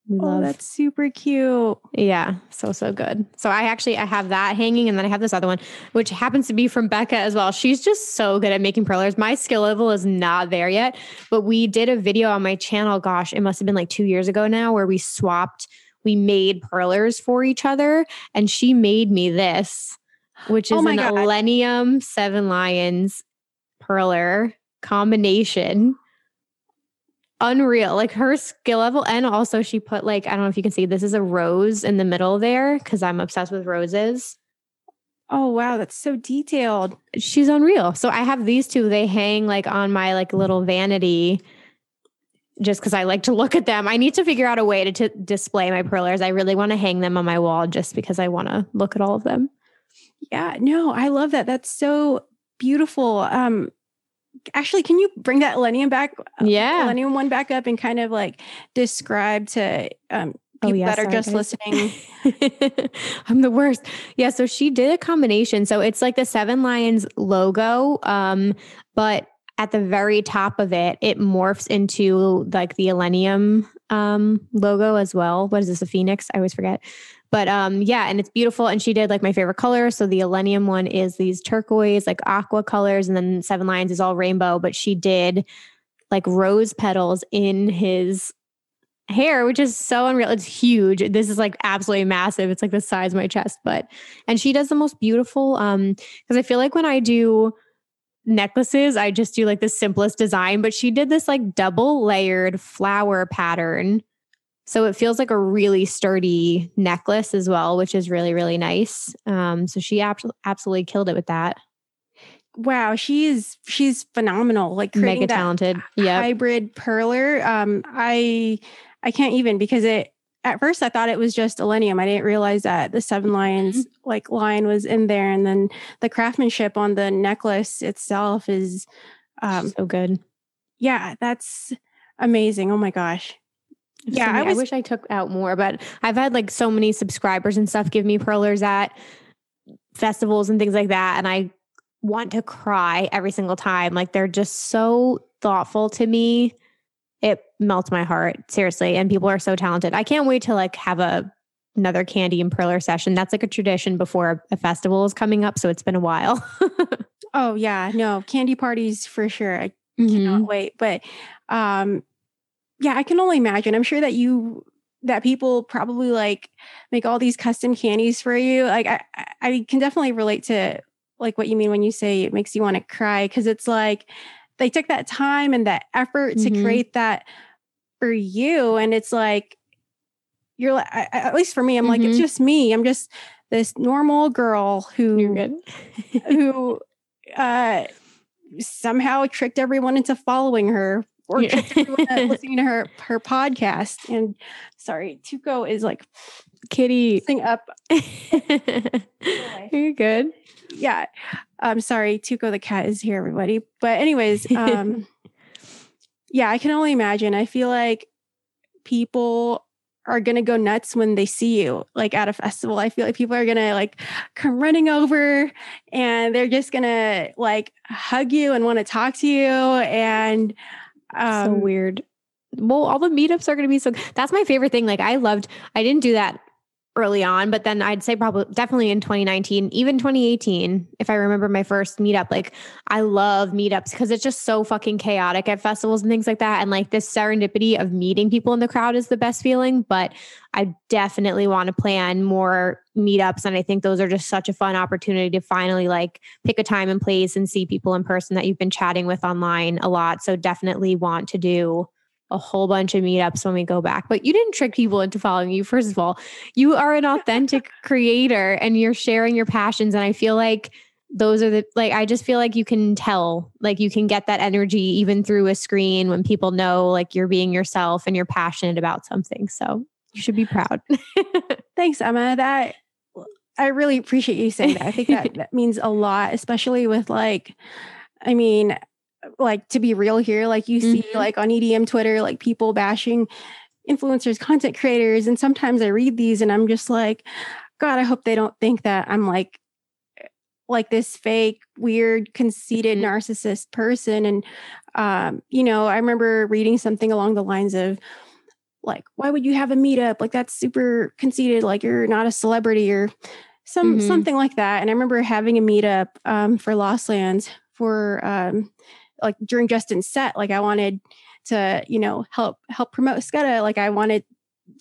Speaker 2: we
Speaker 1: Oh,
Speaker 2: love,
Speaker 1: that's super cute.
Speaker 2: yeah, so so good. So I actually I have that hanging, and then I have this other one, which happens to be from Becca as well. She's just so good at making perlers. My skill level is not there yet, but we did a video on my channel. Gosh, it must have been like two years ago now, where we swapped. We made perlers for each other, and she made me this, which is
Speaker 1: Oh
Speaker 2: an
Speaker 1: God.
Speaker 2: Illenium Seven Lions perler combination. Unreal, like her skill level, and also she put like I don't know if you can see this is a rose in the middle there because I'm obsessed with roses.
Speaker 1: Oh wow, that's so detailed.
Speaker 2: She's unreal. So I have these two. They hang like on my like little vanity, just because I like to look at them. I need to figure out a way to, to display my perlers. I really want to hang them on my wall just because I want to look at all of them.
Speaker 1: Yeah, no, I love that. That's so beautiful. Um, actually, can you bring that Illenium back?
Speaker 2: Uh, yeah,
Speaker 1: Illenium one back up and kind of like describe to um, oh, people oh, that are just listening.
Speaker 2: I'm the worst. Yeah, so she did a combination. So it's like the Seven Lions logo, um, but at the very top of it, it morphs into like the Illenium um, logo as well. What is this? A phoenix? I always forget. But um, yeah, and it's beautiful. And she did like my favorite color. So the Illenium one is these turquoise, like aqua colors, and then Seven Lions is all rainbow. But she did like rose petals in his hair, which is so unreal. It's huge. This is like absolutely massive. It's like the size of my chest. But and she does the most beautiful. Um, because I feel like when I do necklaces, I just do like the simplest design, but she did this like double layered flower pattern so it feels like a really sturdy necklace as well, which is really, really nice. Um, so she ab- absolutely killed it with that.
Speaker 1: Wow, she's she's phenomenal. Like
Speaker 2: mega talented.
Speaker 1: Yeah, hybrid perler. Um, I I can't even because it at first I thought it was just Illenium. I didn't realize that the Seven Lions mm-hmm. like line was in there, and then the craftsmanship on the necklace itself is
Speaker 2: um, so good.
Speaker 1: Yeah, that's amazing. Oh my gosh.
Speaker 2: Yeah, I, was, I, wish I took out more, but I've had like so many subscribers and stuff give me perlers at festivals and things like that. And I want to cry every single time. Like they're just so thoughtful to me. It melts my heart, seriously. And people are so talented. I can't wait to like have a another candy and perler session. That's like a tradition before a festival is coming up. So it's been a while.
Speaker 1: oh yeah. No, candy parties for sure. I mm-hmm. cannot wait. But um yeah, I can only imagine. I'm sure that you that people probably like make all these custom candies for you. Like I I can definitely relate to like what you mean when you say it makes you want to cry because it's like they took that time and that effort mm-hmm. to create that for you and it's like you're like I, at least for me I'm mm-hmm. like it's mm-hmm. just me. I'm just this normal girl who who uh somehow tricked everyone into following her or yeah. listening to her her podcast. And sorry, Tuco is like
Speaker 2: kitty
Speaker 1: sing up.
Speaker 2: You're good.
Speaker 1: Yeah. I'm sorry, Tuco the cat is here, everybody. But anyways, um yeah, I can only imagine. I feel like people are going to go nuts when they see you like at a festival. I feel like people are going to like come running over and they're just going to like hug you and want to talk to you and
Speaker 2: um, so weird. Well, all the meetups are going to be so. That's my favorite thing. Like, I loved. I didn't do that early on, but then I'd say probably definitely in 2019, even 2018, if I remember my first meetup, like I love meetups because it's just so fucking chaotic at festivals and things like that. And like this serendipity of meeting people in the crowd is the best feeling. But I definitely want to plan more meetups. And I think those are just such a fun opportunity to finally like pick a time and place and see people in person that you've been chatting with online a lot. So definitely want to do a whole bunch of meetups when we go back. But you didn't trick people into following you. First of all, you are an authentic creator and you're sharing your passions. And I feel like those are the like I just feel like you can tell, like you can get that energy even through a screen when people know like you're being yourself and you're passionate about something. So you should be proud.
Speaker 1: Thanks, Emma. That I really appreciate you saying that. I think that, that means a lot, especially with like, I mean, like to be real here, like you mm-hmm. see like on EDM Twitter, like people bashing influencers, content creators. And sometimes I read these and I'm just like, God, I hope they don't think that I'm like like this fake, weird, conceited mm-hmm. narcissist person. And um, you know, I remember reading something along the lines of like, why would you have a meetup? Like that's super conceited, like you're not a celebrity or some mm-hmm. something like that. And I remember having a meetup um, for Lost Lands for um, like during Justin's set, like I wanted to, you know, help help promote Scudda. Like I wanted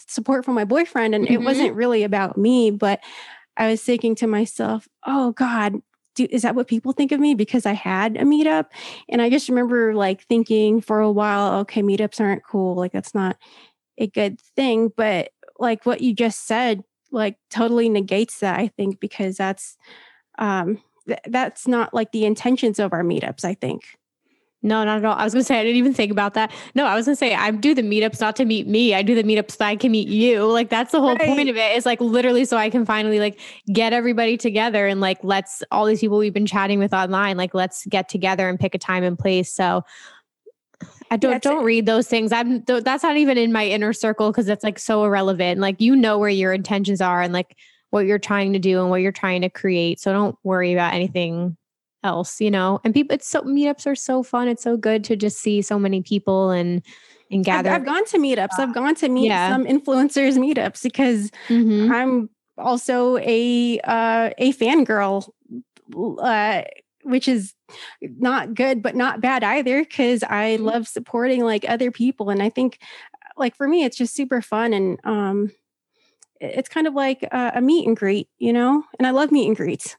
Speaker 1: support from my boyfriend. And mm-hmm. it wasn't really about me, but I was thinking to myself, oh God, do, is that what people think of me because I had a meetup? And I just remember like thinking for a while, okay, meetups aren't cool. Like that's not a good thing. But like what you just said, like totally negates that, I think, because that's um th- that's not like the intentions of our meetups, I think.
Speaker 2: No, not at all. I was gonna say I didn't even think about that. No, I was gonna say I do the meetups not to meet me. I do the meetups so I can meet you. Like that's the whole right. point of it. Is like literally so I can finally like get everybody together and like let's all these people we've been chatting with online, like let's get together and pick a time and place. So I don't don't read those things. I'm that's not even in my inner circle because it's like so irrelevant. Like you know where your intentions are and like what you're trying to do and what you're trying to create. So don't worry about anything else, you know. And people, it's so meetups are so fun. It's so good to just see so many people and and gather.
Speaker 1: I've, I've gone to meetups. I've gone to meet yeah. some influencers meetups because mm-hmm. I'm also a uh, a fangirl, uh, which is not good but not bad either because I mm-hmm. love supporting like other people and I think like for me it's just super fun and um it's kind of like a, a meet and greet, you know, and I love meet and greets.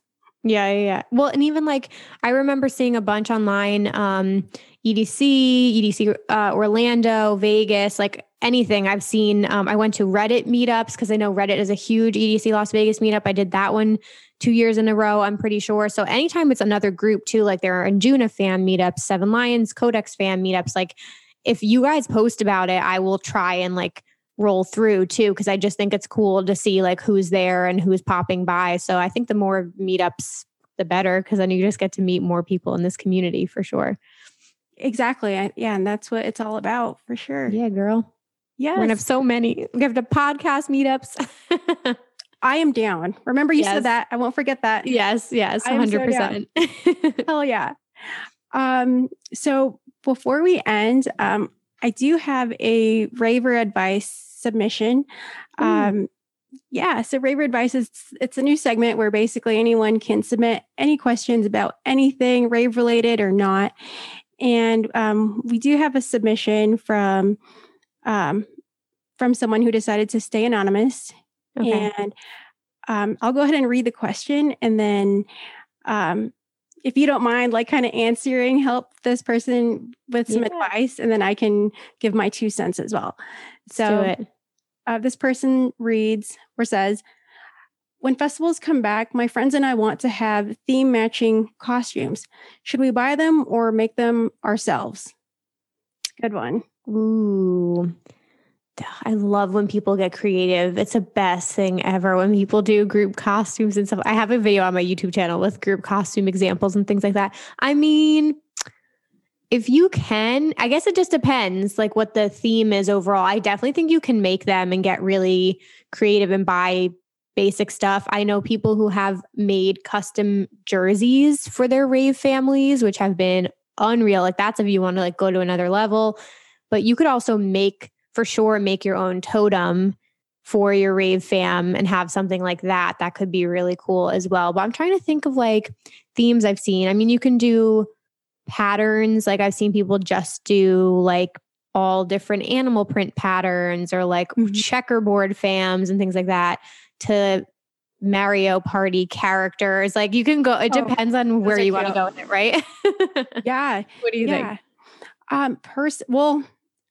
Speaker 2: Yeah, yeah, yeah. Well, and even like I remember seeing a bunch online, um, EDC, EDC uh, Orlando, Vegas, like anything I've seen. Um, I went to Reddit meetups because I know Reddit is a huge EDC Las Vegas meetup. I did that one two years in a row, I'm pretty sure. So anytime it's another group too, like there are Anjuna fan meetups, Seven Lions, Codex fan meetups, like if you guys post about it, I will try and like roll through too because I just think it's cool to see like who's there and who's popping by. So I think the more meetups the better because then you just get to meet more people in this community for sure.
Speaker 1: Exactly. I, yeah, and that's what it's all about for sure.
Speaker 2: Yeah, girl.
Speaker 1: Yeah.
Speaker 2: We're gonna have so many. We have the podcast meetups.
Speaker 1: I am down. Remember you yes. said that. I won't forget that.
Speaker 2: Yes, yes, 100%. So
Speaker 1: Hell yeah. Um, so before we end, um, I do have a raver advice submission. Mm. Um, yeah, so raver advice is it's a new segment where basically anyone can submit any questions about anything rave related or not. And um, we do have a submission from um, from someone who decided to stay anonymous. Okay. And um, I'll go ahead and read the question and then um, if you don't mind, like kind of answering, help this person with some yeah. advice, and then I can give my two cents as well. So, uh, this person reads or says, when festivals come back, my friends and I want to have theme matching costumes. Should we buy them or make them ourselves? Good one.
Speaker 2: Ooh. I love when people get creative. It's the best thing ever when people do group costumes and stuff. I have a video on my YouTube channel with group costume examples and things like that. I mean, if you can, I guess it just depends like what the theme is overall. I definitely think you can make them and get really creative and buy basic stuff. I know people who have made custom jerseys for their rave families, which have been unreal. Like that's if you want to like go to another level. But you could also make for sure make your own totem for your rave fam and have something like that. That could be really cool as well. But I'm trying to think of like themes I've seen. I mean, you can do patterns. Like I've seen people just do like all different animal print patterns or like mm-hmm. checkerboard fams and things like that to Mario Party characters. Like you can go, it oh, depends on where you want to go with it, right?
Speaker 1: yeah.
Speaker 2: What do you yeah. think?
Speaker 1: Um, pers- well,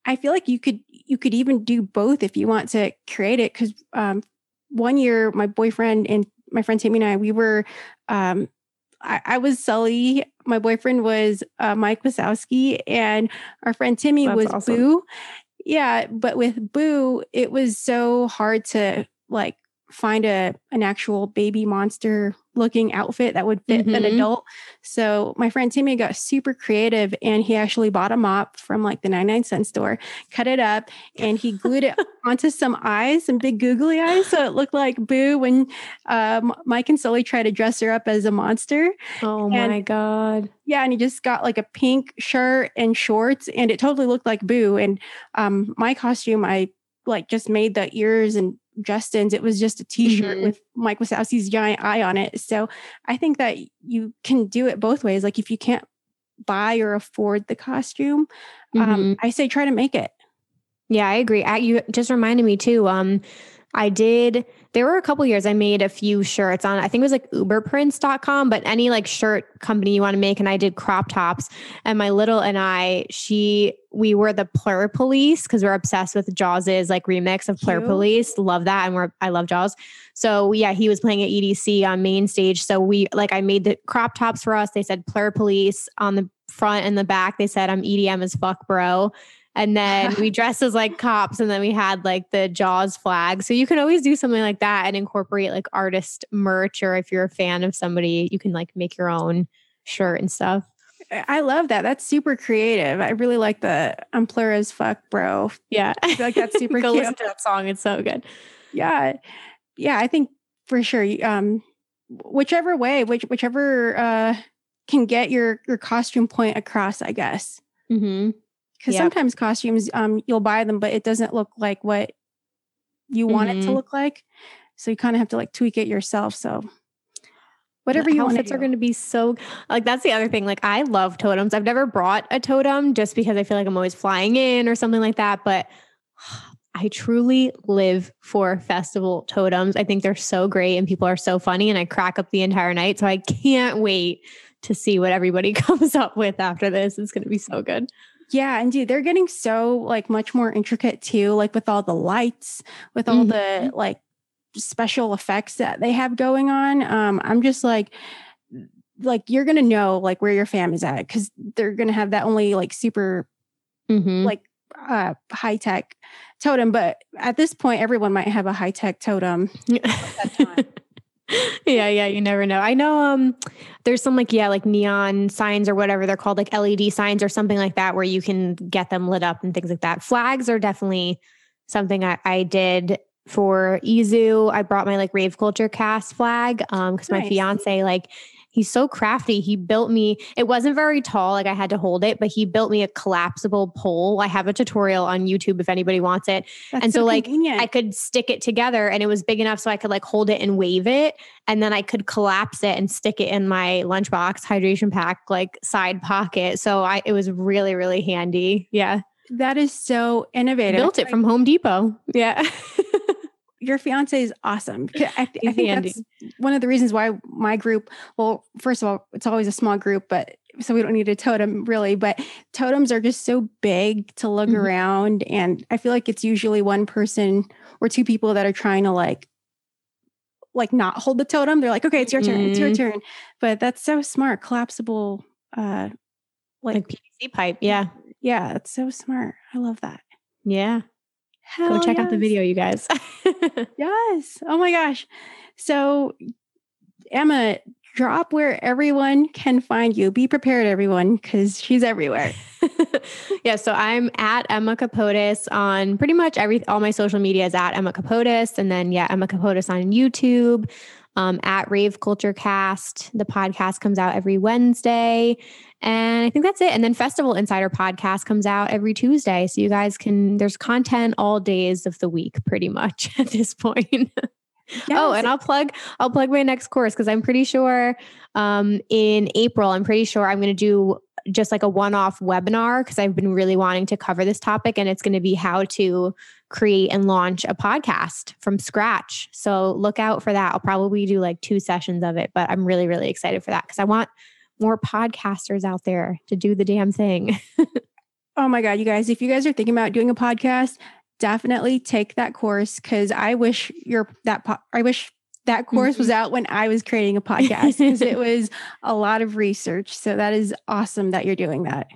Speaker 1: I feel like you could you could even do both if you want to create it. Because um, one year, my boyfriend and my friend Tammy and I, we were, um, I, I, was Sully. My boyfriend was uh, Mike Wazowski, and our friend Timmy That's was awesome. Boo. Yeah, but with Boo, it was so hard to like find a an actual baby monster looking outfit that would fit mm-hmm. an adult. So my friend Timmy got super creative and he actually bought a mop from like the 99 cent store, cut it up, and he glued it onto some eyes, some big googly eyes. So it looked like Boo when um, Mike and Sully tried to dress her up as a monster.
Speaker 2: Oh and, my God.
Speaker 1: Yeah. And he just got like a pink shirt and shorts and it totally looked like Boo. And um, my costume, I like just made the ears and Justin's, it was just a t-shirt mm-hmm. with Mike Wazowski's giant eye on it. So I think that you can do it both ways. Like if you can't buy or afford the costume, um, mm-hmm. um, I say try to make it.
Speaker 2: Yeah, I agree. I, you just reminded me too. Um, I did. There were a couple years I made a few shirts on, I think it was like uberprints.com, but any like shirt company you want to make. And I did crop tops. And my little and I, she, we were the Plur Police because we're obsessed with Jauz's like remix of Plur Police. Love that. And we're, I love Jauz. So yeah, he was playing at EDC on main stage. So we, like, I made the crop tops for us. They said Plur Police on the front and the back. They said, I'm EDM as fuck, bro. And then we dressed as like cops and then we had like the Jauz flag. So you can always do something like that and incorporate like artist merch or if you're a fan of somebody, you can like make your own shirt and stuff.
Speaker 1: I love that. That's super creative. I really like the I'm plur as fuck, bro.
Speaker 2: Yeah.
Speaker 1: I feel like that's super
Speaker 2: Go
Speaker 1: cute.
Speaker 2: listen to that song. It's so good.
Speaker 1: Yeah. Yeah. I think for sure. Um, whichever way, which whichever uh can get your your costume point across, I guess.
Speaker 2: Mm-hmm.
Speaker 1: Because
Speaker 2: Yep.
Speaker 1: sometimes costumes um you'll buy them but it doesn't look like what you want it to
Speaker 2: Mhm.
Speaker 1: look like. So you kind of have to like tweak it yourself so. Whatever you want to
Speaker 2: outfits are going to be so like that's the other thing like i love totems. I've never brought a totem just because i feel like i'm always flying in or something like that but i truly live for festival totems. I think they're so great and people are so funny and i crack up the entire night so i can't wait to see what everybody comes up with after this. It's going to be so good
Speaker 1: yeah and dude they're getting so like much more intricate too like with all the lights with all the
Speaker 2: Mhm.
Speaker 1: like special effects that they have going on um i'm just like like you're gonna know like where your fam is at because they're gonna have that only like super
Speaker 2: Mhm.
Speaker 1: like uh high tech totem but at this point everyone might have a high tech totem time.
Speaker 2: yeah, yeah, you never know. I know um there's some like yeah, like neon signs or whatever they're called like LED signs or something like that where you can get them lit up and things like that. Flags are definitely something I, I did for Izu. I brought my like rave culture cast flag um cuz my fiance like he's so crafty. He built me it wasn't very tall like I had to hold it, but he built me a collapsible pole. I have a tutorial on YouTube if anybody wants it.
Speaker 1: That's
Speaker 2: And so, like. I could stick it together and it was big enough so I could like hold it and wave it. And then I could collapse it and stick it in my lunchbox hydration pack, like side pocket. So I it was really, really handy. Yeah.
Speaker 1: that is so innovative.
Speaker 2: Built it
Speaker 1: Like,
Speaker 2: from Home Depot. Yeah.
Speaker 1: your fiance is awesome. I, th- I think
Speaker 2: handy.
Speaker 1: that's one of the reasons why my group. Well, first of all, it's always a small group, but so we don't need a totem really. But totems are just so big to lug
Speaker 2: Mhm.
Speaker 1: around, and I feel like it's usually one person or two people that are trying to like like not hold the totem. They're like, okay, it's your turn, it's your
Speaker 2: Mhm.
Speaker 1: turn. But that's so smart, collapsible. uh like,
Speaker 2: like PVC pipe. Yeah.
Speaker 1: yeah, it's so smart. I love that.
Speaker 2: Yeah. Go
Speaker 1: Hell
Speaker 2: check out the video, you guys.
Speaker 1: Yes. Oh my gosh. So, Emma, drop where everyone can find you. Be prepared, everyone, because she's everywhere.
Speaker 2: yeah, so I'm at Emma Kapotes on pretty much every all my social media is at Emma Kapotes, and then yeah, Emma Kapotes on YouTube, um, at Rave Culture Cast. The podcast comes out every Wednesday, and I think that's it. And then Festival Insider podcast comes out every Tuesday, so you guys can. There's content all days of the week, pretty much at this point. Oh, and I'll plug I'll plug my next course because I'm pretty sure um, in April I'm pretty sure I'm going to do just like a one-off webinar because I've been really wanting to cover this topic and it's going to be how to create and launch a podcast from scratch. So look out for that. I'll probably do like two sessions of it, but I'm really really excited for that because I want more podcasters out there to do the damn thing.
Speaker 1: oh my God, you guys, if you guys are thinking about doing a podcast, definitely take that course because I wish your that po- I wish that course was mm-hmm. out when I was creating a podcast because it was a lot of research. So that is awesome that you're doing that.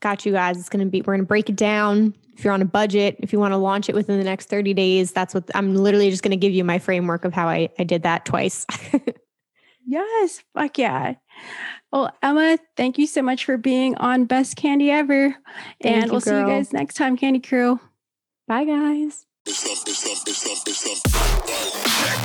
Speaker 2: Got you guys. It's going to be, we're going to break it down. If you're on a budget, if you want to launch it within the next 30 days, that's what I'm literally just going to give you my framework of how I, I did that twice.
Speaker 1: Yes, fuck yeah. Well, Emma, thank you so much for being on Best Candy Ever.
Speaker 2: Thank
Speaker 1: and
Speaker 2: you,
Speaker 1: we'll see you guys next time, Candy Crew.
Speaker 2: Bye, guys.